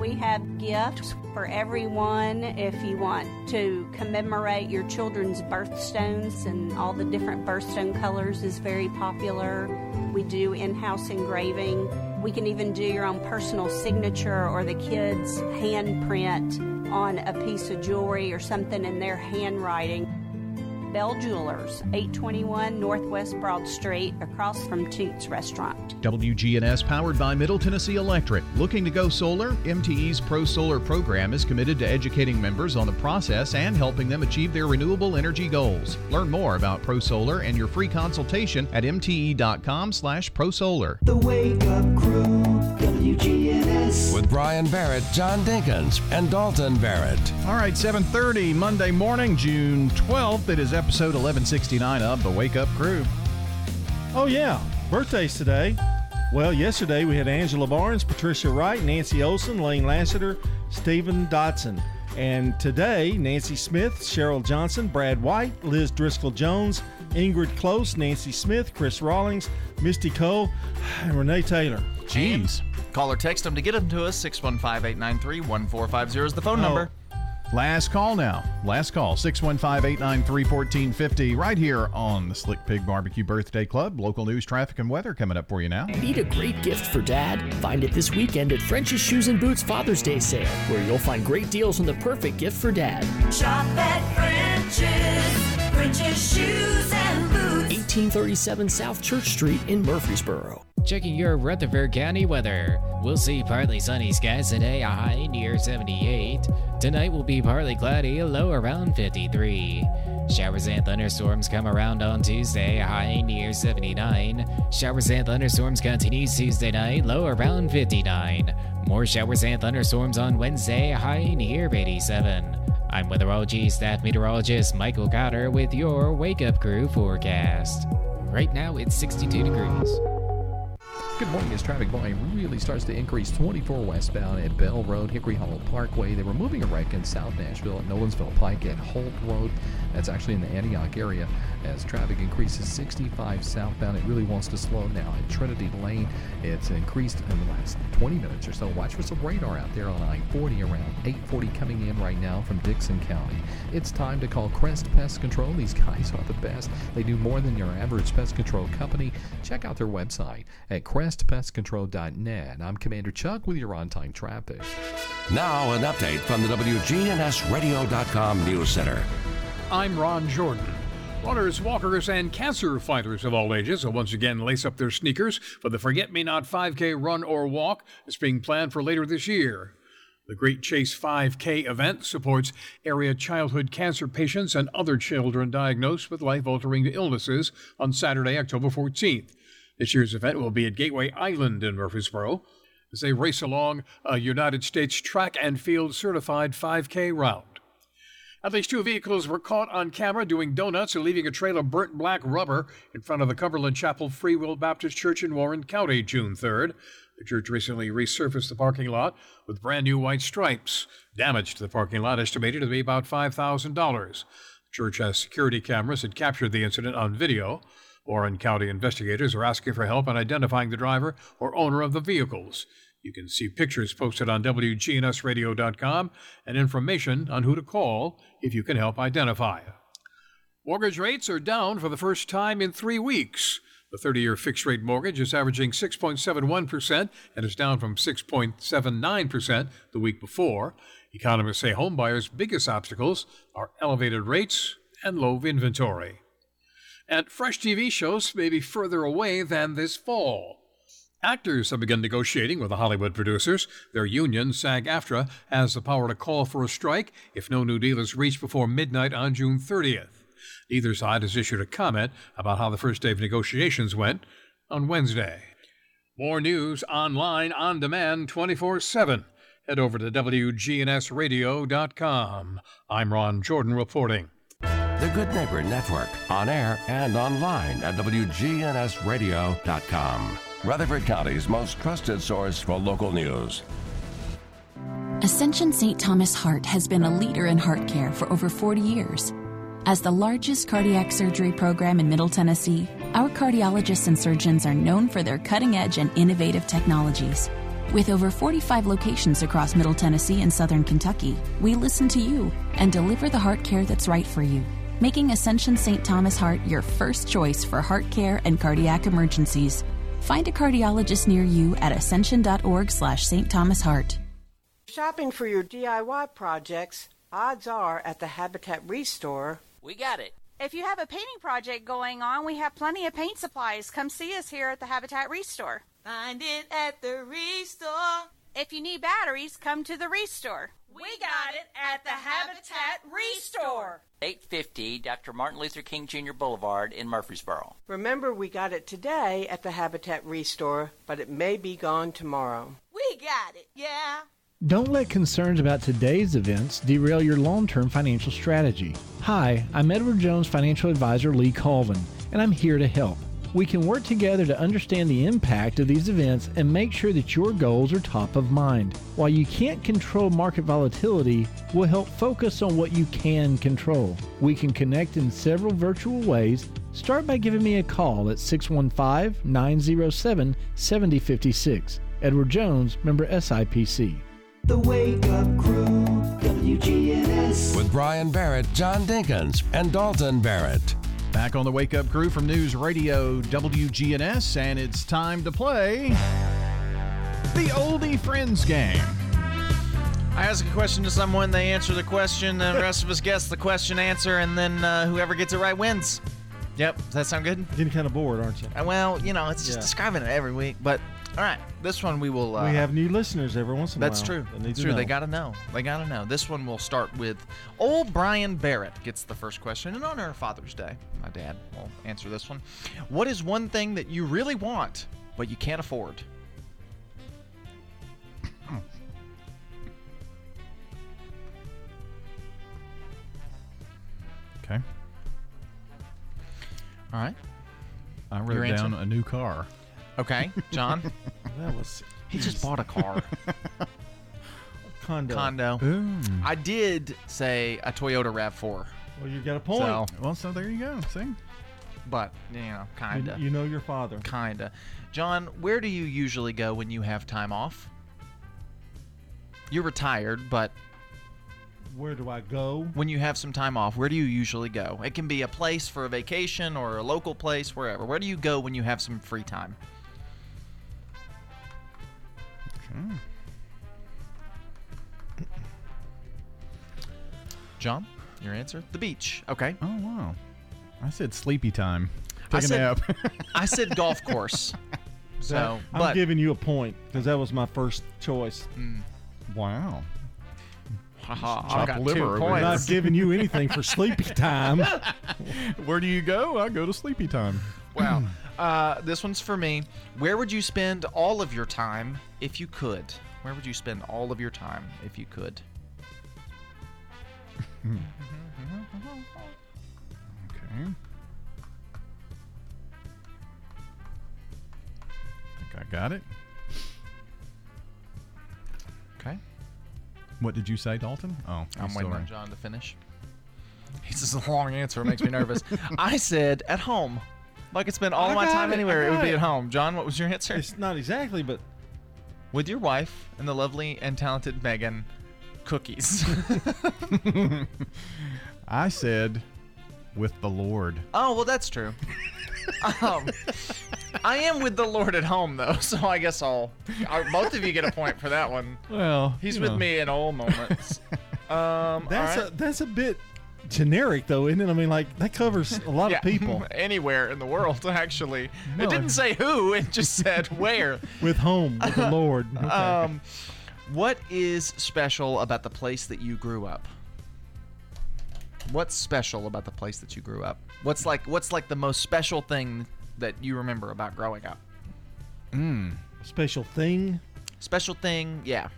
We have gifts for everyone if you want to commemorate your children's birthstones and all the different birthstone colors is very popular. We do in-house engraving. We can even do your own personal signature or the kids' handprint on a piece of jewelry or something in their handwriting. Bell Jewelers, 821 Northwest Broad Street, across from Toots Restaurant. WGNS powered by Middle Tennessee Electric. Looking to go solar? MTE's Pro Solar program is committed to educating members on the process and helping them achieve their renewable energy goals. Learn more about Pro Solar and your free consultation at mte.com/slash prosolar. The Wake Up Crew, WGNS. With Brian Barrett, John Dinkins, and Dalton Barrett. All right, 7:30 Monday morning, June 12th. It is episode 1169 of the Wake Up Crew. Oh, yeah. Birthdays today. Well, yesterday we had Angela Barnes, Patricia Wright, Nancy Olson, Lane Lassiter, Stephen Dotson. And today, Nancy Smith, Cheryl Johnson, Brad White, Liz Driscoll Jones, Ingrid Close, Nancy Smith, Chris Rawlings, Misty Cole, and Renee Taylor. Jeez. Call or text them to get them to us. 615 893 1450 is the phone Oh. number. Last call now. Last call. 615 893 1450. Right here on the Slick Pig Barbecue Birthday Club. Local news, traffic, and weather coming up for you now. Need a great gift for dad? Find it this weekend at French's Shoes and Boots Father's Day sale, where you'll find great deals on the perfect gift for dad. Shop at French's, French's Shoes and Boots. 1837 South Church Street in Murfreesboro. Checking your Rutherford County weather. We'll see partly sunny skies today, a high near 78. Tonight will be partly cloudy, a low around 53. Showers and thunderstorms come around on Tuesday, high near 79. Showers and thunderstorms continue Tuesday night, low around 59. More showers and thunderstorms on Wednesday, high near 87. I'm weatherology staff meteorologist Michael Gotter with your Wake Up Crew forecast. Right now it's 62 degrees. Good morning. As traffic volume really starts to increase 24 westbound at Bell Road, Hickory Hollow Parkway. They were moving a wreck in South Nashville at Nolensville Pike at Holt Road. That's actually in the Antioch area. As traffic increases 65 southbound, it really wants to slow now. At Trinity Lane, it's increased in the last 20 minutes or so. Watch for some radar out there on I-40 around 840 coming in right now from Dickson County. It's time to call Crest Pest Control. These guys are the best. They do more than your average pest control company. Check out their website at crestpestcontrol.net. I'm Commander Chuck with your on-time traffic. Now, an update from the WGNSradio.com News Center. I'm Ron Jordan. Runners, walkers, and cancer fighters of all ages will once again lace up their sneakers for the Forget Me Not 5K run or walk that's being planned for later this year. The Great Chase 5K event supports area childhood cancer patients and other children diagnosed with life altering illnesses on Saturday, October 14th. This year's event will be at Gateway Island in Murfreesboro as they race along a United States track and field certified 5K route. At least two vehicles were caught on camera doing donuts and leaving a trail of burnt black rubber in front of the Cumberland Chapel Free Will Baptist Church in Warren County June 3rd. The church recently resurfaced the parking lot with brand new white stripes. Damage to the parking lot estimated to be about $5,000. The church has security cameras that captured the incident on video. Warren County investigators are asking for help in identifying the driver or owner of the vehicles. You can see pictures posted on WGNSradio.com and information on who to call if you can help identify. Mortgage rates are down for the first time in three weeks. The 30 year fixed rate mortgage is averaging 6.71% and is down from 6.79% the week before. Economists say homebuyers' biggest obstacles are elevated rates and low inventory. And fresh TV shows may be further away than this fall. Actors have begun negotiating with the Hollywood producers. Their union, SAG AFTRA, has the power to call for a strike if no new deal is reached before midnight on June 30th. Neither side has issued a comment about how the first day of negotiations went on Wednesday. More news online, on demand, 24 7. Head over to WGNSradio.com. I'm Ron Jordan reporting. The Good Neighbor Network, on air and online at WGNSradio.com. Rutherford County's most trusted source for local news. Ascension St. Thomas Heart has been a leader in heart care for over 40 years. As the largest cardiac surgery program in Middle Tennessee, our cardiologists and surgeons are known for their cutting edge and innovative technologies. With over 45 locations across Middle Tennessee and Southern Kentucky, we listen to you and deliver the heart care that's right for you, making Ascension St. Thomas Heart your first choice for heart care and cardiac emergencies. Find a cardiologist near you at ascension.org slash St. Thomas Heart. Shopping for your DIY projects, odds are at the Habitat Restore. We got it. If you have a painting project going on, we have plenty of paint supplies. Come see us here at the Habitat Restore. Find it at the Restore. If you need batteries, come to the Restore. We got it at the Habitat Restore. 850 Dr. Martin Luther King Jr. Boulevard in Murfreesboro. Remember, we got it today at the Habitat Restore, but it may be gone tomorrow. We got it, yeah. Don't let concerns about today's events derail your long term financial strategy. Hi, I'm Edward Jones financial advisor Lee Colvin, and I'm here to help. We can work together to understand the impact of these events and make sure that your goals are top of mind. While you can't control market volatility, we'll help focus on what you can control. We can connect in several virtual ways Start by giving me a call at 615 907 7056. Edward Jones, member SIPC. The Wake Up Crew, WGNS. With Brian Barrett, John Dinkins, and Dalton Barrett. Back on the Wake Up Crew from News Radio WGNS, and it's time to play the Oldie Friends game. I ask a question to someone, they answer the question, the rest of us guess the question answer, and then uh, whoever gets it right wins. Yep, does that sound good? Getting kind of bored, aren't you? Uh, well, you know, it's just Yeah. describing it every week. But all right, this one we will. Uh, we have new listeners every once in a That's while. true. that That's to true. They got to know. They got to know. This one will start with old Brian Barrett gets the first question in honor of Father's Day. My dad will answer this one. What is one thing that you really want but you can't afford? Okay. All right. I wrote Your down answer? a new car. Okay, John. That was. he just bought a car. Condo. Condo. Hmm. I did say a Toyota Rav4. Well, you got a point. So, well, so there you go. See? But you know, kinda. You, you know your father. Kinda. John, where do you usually go when you have time off? You're retired, but Where do I go? when you have some time off, where do you usually go? It can be a place for a vacation or a local place, wherever. Where do you go when you have some free time? John, your answer? The beach. Okay. Oh, wow. I said sleepy time. I Take a said, nap. I said golf course. So, I'm but giving you a point because that was my first choice. Mm. wow. haha, Chopped I got liver two points. Not giving you anything for sleepy time. Where do you go? I go to sleepy time. Wow. Uh, this one's for me. Where would you spend all of your time if you could? Where would you spend all of your time if you could? Okay. think I got it. Okay. What did you say, Dalton? Oh, I'm waiting on John to finish. He says a long answer. It makes me nervous. I said at home. If I could spend all I my got time it, I anywhere, it would got be it. at home. John, what was your answer? It's not exactly, but With your wife and the lovely and talented Megan, cookies. I said with the Lord. oh, well, that's true. um, I am with the Lord at home, though, so I guess I'll. i both of you get a point for that one. Well, He's you with know. me in all moments. Um, that's all right. a that's a bit generic, though, isn't it? I mean, like that covers a lot Yeah, of people anywhere in the world, actually. No, it didn't say who; it just said where. with home with the Lord. Okay. Um, what is special about the place that you grew up? What's special about the place that you grew up? What's like what's like the most special thing that you remember about growing up? Mm. Special thing. Special thing, yeah.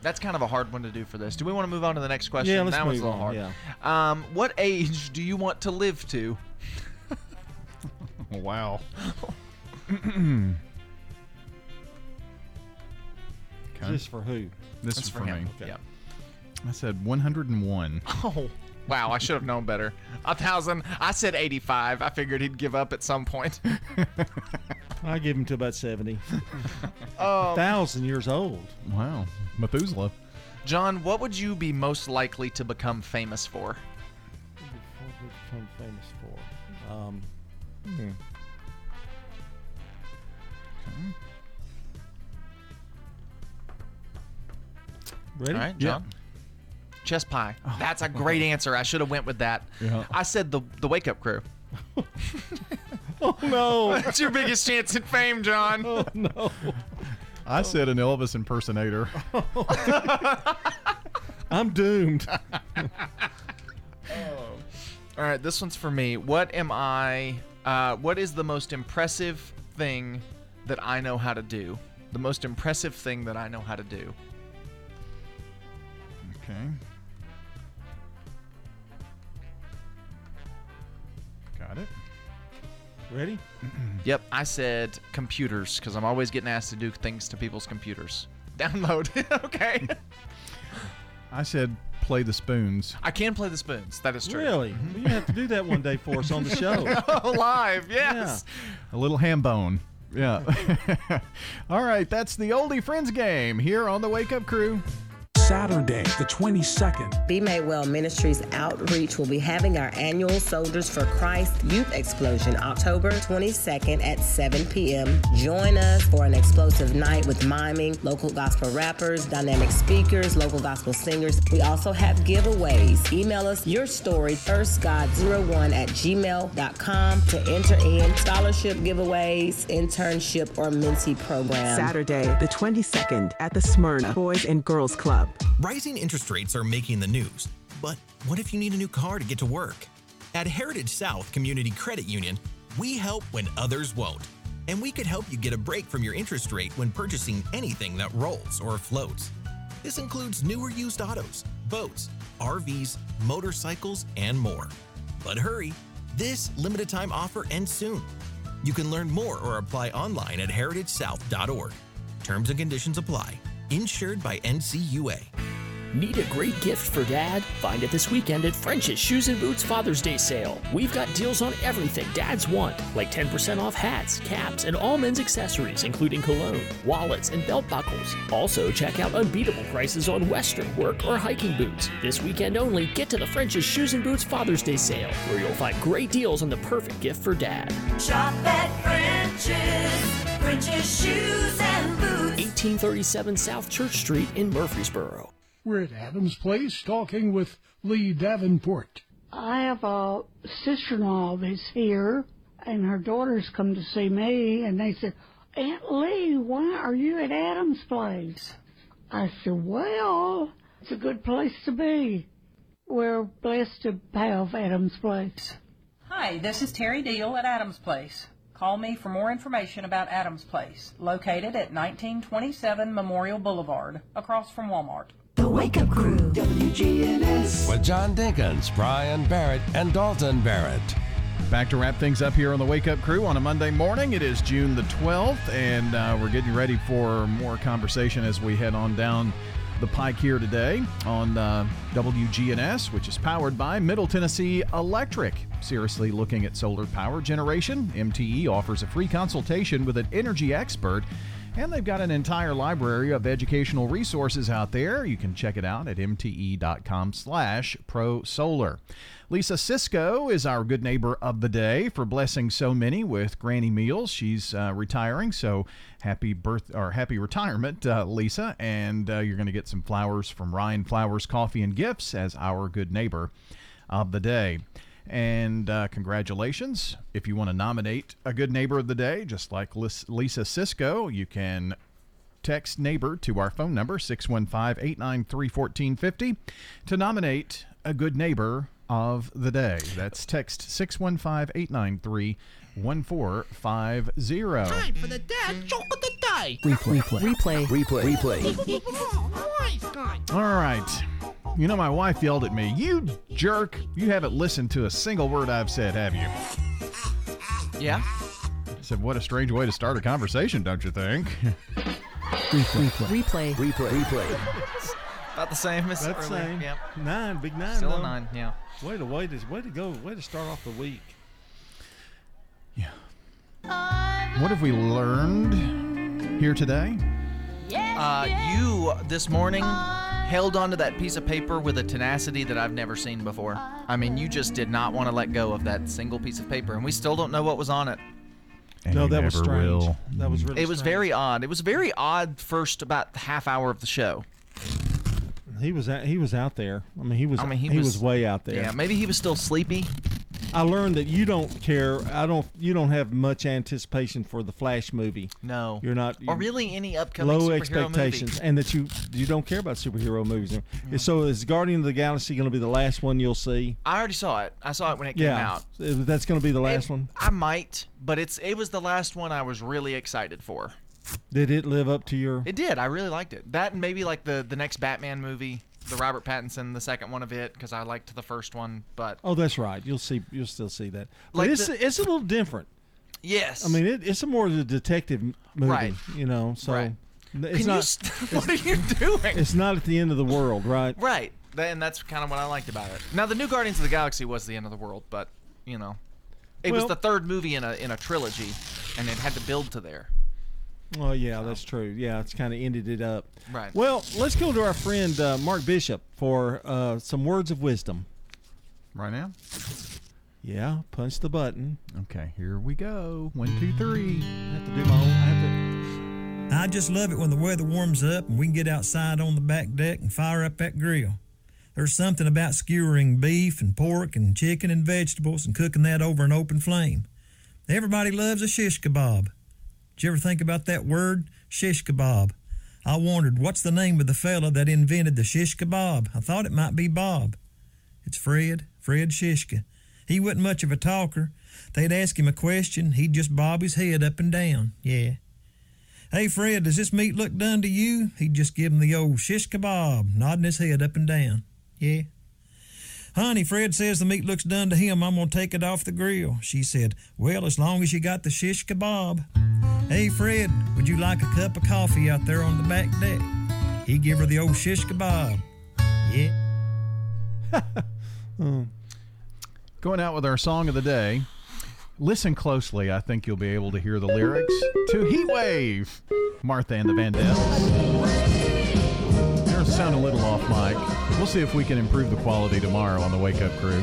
That's kind of a hard one to do for this. Do we want to move on to the next question? Yeah, let's that one's a little on, hard. Um, what age do you want to live to? Wow. Okay. This for who? This That's is for for, him. me. Yeah. I said 101. Oh, wow! I should have known better. A thousand. I said eighty-five. I figured he'd give up at some point. I give him to about seventy. Um, Thousand years old. Wow. Methuselah. John, what would you be most likely to become famous for? What would become famous for? Um, Hmm. ready? All right, John. Chess pie. That's a great answer. I should have went with that. Yeah. I said the the wake up crew. Oh no! That's your biggest chance at fame, John. Oh no! I said an Elvis impersonator. I'm doomed. Oh. All right, this one's for me. What am I? Uh, what is the most impressive thing that I know how to do? The most impressive thing that I know how to do. Okay. Ready? Yep, I said computers because I'm always getting asked to do things to people's computers. Download. okay. I said play the spoons. I can play the spoons. That is true. Really? Mm-hmm. Well, you have to do that one day for us on the show. Oh, live, yes. A little ham bone. Yeah. All right, that's the Oldie Friends game here on the Wake Up Crew. Saturday, the 22nd. Be Made Well Ministries Outreach will be having our annual Soldiers for Christ Youth Explosion October 22nd at 7 p.m. Join us for an explosive night with miming, local gospel rappers, dynamic speakers, local gospel singers. We also have giveaways. Email us your story, firstgod01 at gmail.com to enter in scholarship giveaways, internship, or mentee program. Saturday, the 22nd at the Smyrna Boys and Girls Club. Rising interest rates are making the news, but what if you need a new car to get to work? At Heritage South Community Credit Union, we help when others won't. And we could help you get a break from your interest rate when purchasing anything that rolls or floats. This includes newer used autos, boats, RVs, motorcycles, and more. But hurry, this limited time offer ends soon. You can learn more or apply online at heritagesouth.org. Terms and conditions apply. Insured by NCUA. Need a great gift for dad? Find it this weekend at French's Shoes and Boots Father's Day sale. We've got deals on everything dads want, like 10% off hats, caps, and all men's accessories, including cologne, wallets, and belt buckles. Also, check out unbeatable prices on Western work or hiking boots. This weekend only, get to the French's Shoes and Boots Father's Day sale, where you'll find great deals on the perfect gift for dad. Shop at French's, French's Shoes and Boots. 1837 South Church Street in Murfreesboro. We're at Adams Place talking with Lee Davenport. I have a sister-in-law that's here, and her daughters come to see me, and they said, Aunt Lee, why are you at Adams Place? I said, well, it's a good place to be. We're blessed to have Adams Place. Hi, this is Terry Deal at Adams Place. Call me for more information about Adams Place, located at 1927 Memorial Boulevard, across from Walmart. The Wake Up Crew, WGNS. With John Dinkins, Brian Barrett, and Dalton Barrett. Back to wrap things up here on the Wake Up Crew on a Monday morning. It is June the 12th, and uh, we're getting ready for more conversation as we head on down the pike here today on uh, WGNS, which is powered by Middle Tennessee Electric. Seriously looking at solar power generation, MTE offers a free consultation with an energy expert. And they've got an entire library of educational resources out there. You can check it out at mte.com slash prosolar. Lisa Cisco is our good neighbor of the day for blessing so many with granny meals. She's uh, retiring, so happy birth or happy retirement, uh, Lisa. And uh, you're going to get some flowers from Ryan Flowers Coffee and Gifts as our good neighbor of the day. And uh, congratulations. If you want to nominate a good neighbor of the day, just like Lisa Cisco, you can text neighbor to our phone number, 615 893 1450, to nominate a good neighbor of the day. That's text 615 893 1450. Time for the dad joke of the day. Replay. Replay. Replay. Replay. Replay. All right. You know, my wife yelled at me, You jerk, you haven't listened to a single word I've said, have you? Yeah. I said, What a strange way to start a conversation, don't you think? Replay. Replay. Replay. Replay. About the same as That's earlier. same. Yep. Nine, big nine. Still a nine, yeah. Way to way to way to go. Way to start off the week. What have we learned here today? Uh, you this morning held onto that piece of paper with a tenacity that I've never seen before. I mean, you just did not want to let go of that single piece of paper, and we still don't know what was on it. And no, that was strange. will. That was really. It was strange. very odd. It was a very odd first about half hour of the show. He was out, he was out there. I mean, he was. I mean, he he, was, was- way out there. Yeah, maybe he was still sleepy. I learned that you don't care. I don't. You don't have much anticipation for the Flash movie. No, You're not. or really any upcoming low expectations, movie. and that you you don't care about superhero movies. Mm-hmm. So is Guardian of the Galaxy going to be the last one you'll see? I already saw it. I saw it when it came yeah, out. that's going to be the last It- one. I might, but it's it was the last one I was really excited for. Did it live up to your? It did. I really liked it. That and maybe like the the next Batman movie, the Robert Pattinson, the second one of it, because I liked the first one. But Oh, that's right. You'll see. You'll still see that. But Like it's the- it's a little different. yes, I mean, it, it's a more of a detective movie. Right. You know, so Right. it's Can not. st- what are you doing? It's not at the end of the world, right? Right. And that's kind of what I liked about it. Now, the new Guardians of the Galaxy was the end of the world, but you know, it was the third movie in a in a trilogy, and it had to build to there. Well, yeah, that's true. Yeah, it's kind of ended it up. Right. Well, let's go to our friend uh, Mark Bishop for uh, some words of wisdom. Right now? Yeah, punch the button. Okay, here we go. One, two, three. I have to do my own. I have to. I just love it when the weather warms up and we can get outside on the back deck and fire up that grill. There's something about skewering beef and pork and chicken and vegetables and cooking that over an open flame. Everybody loves a shish kebab. Did you ever think about that word, shish kebab? I wondered what's the name of the fella that invented the shish kebab. I thought it might be Bob. It's Fred, Fred Shishka. He wasn't much of a talker. They'd ask him a question, he'd just bob his head up and down. Yeah. Hey, Fred, does this meat look done to you? He'd just give him the old shish kebab, nodding his head up and down. Yeah. Honey, Fred says the meat looks done to him. I'm going to take it off the grill. She said, Well, as long as you got the shish kebab. Hey, Fred, would you like a cup of coffee out there on the back deck? He give her the old shish kebab. Yeah. Hmm. Going out with our song of the day. Listen closely. I think you'll be able to hear the lyrics to Heat Wave. Martha and the Vandellas. There's sound a little off mic. We'll see if we can improve the quality tomorrow on the Wake Up Crew.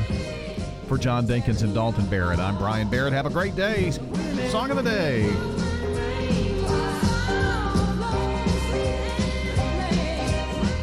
For John Dinkins and Dalton Barrett, I'm Brian Barrett. Have a great day. Song of the day.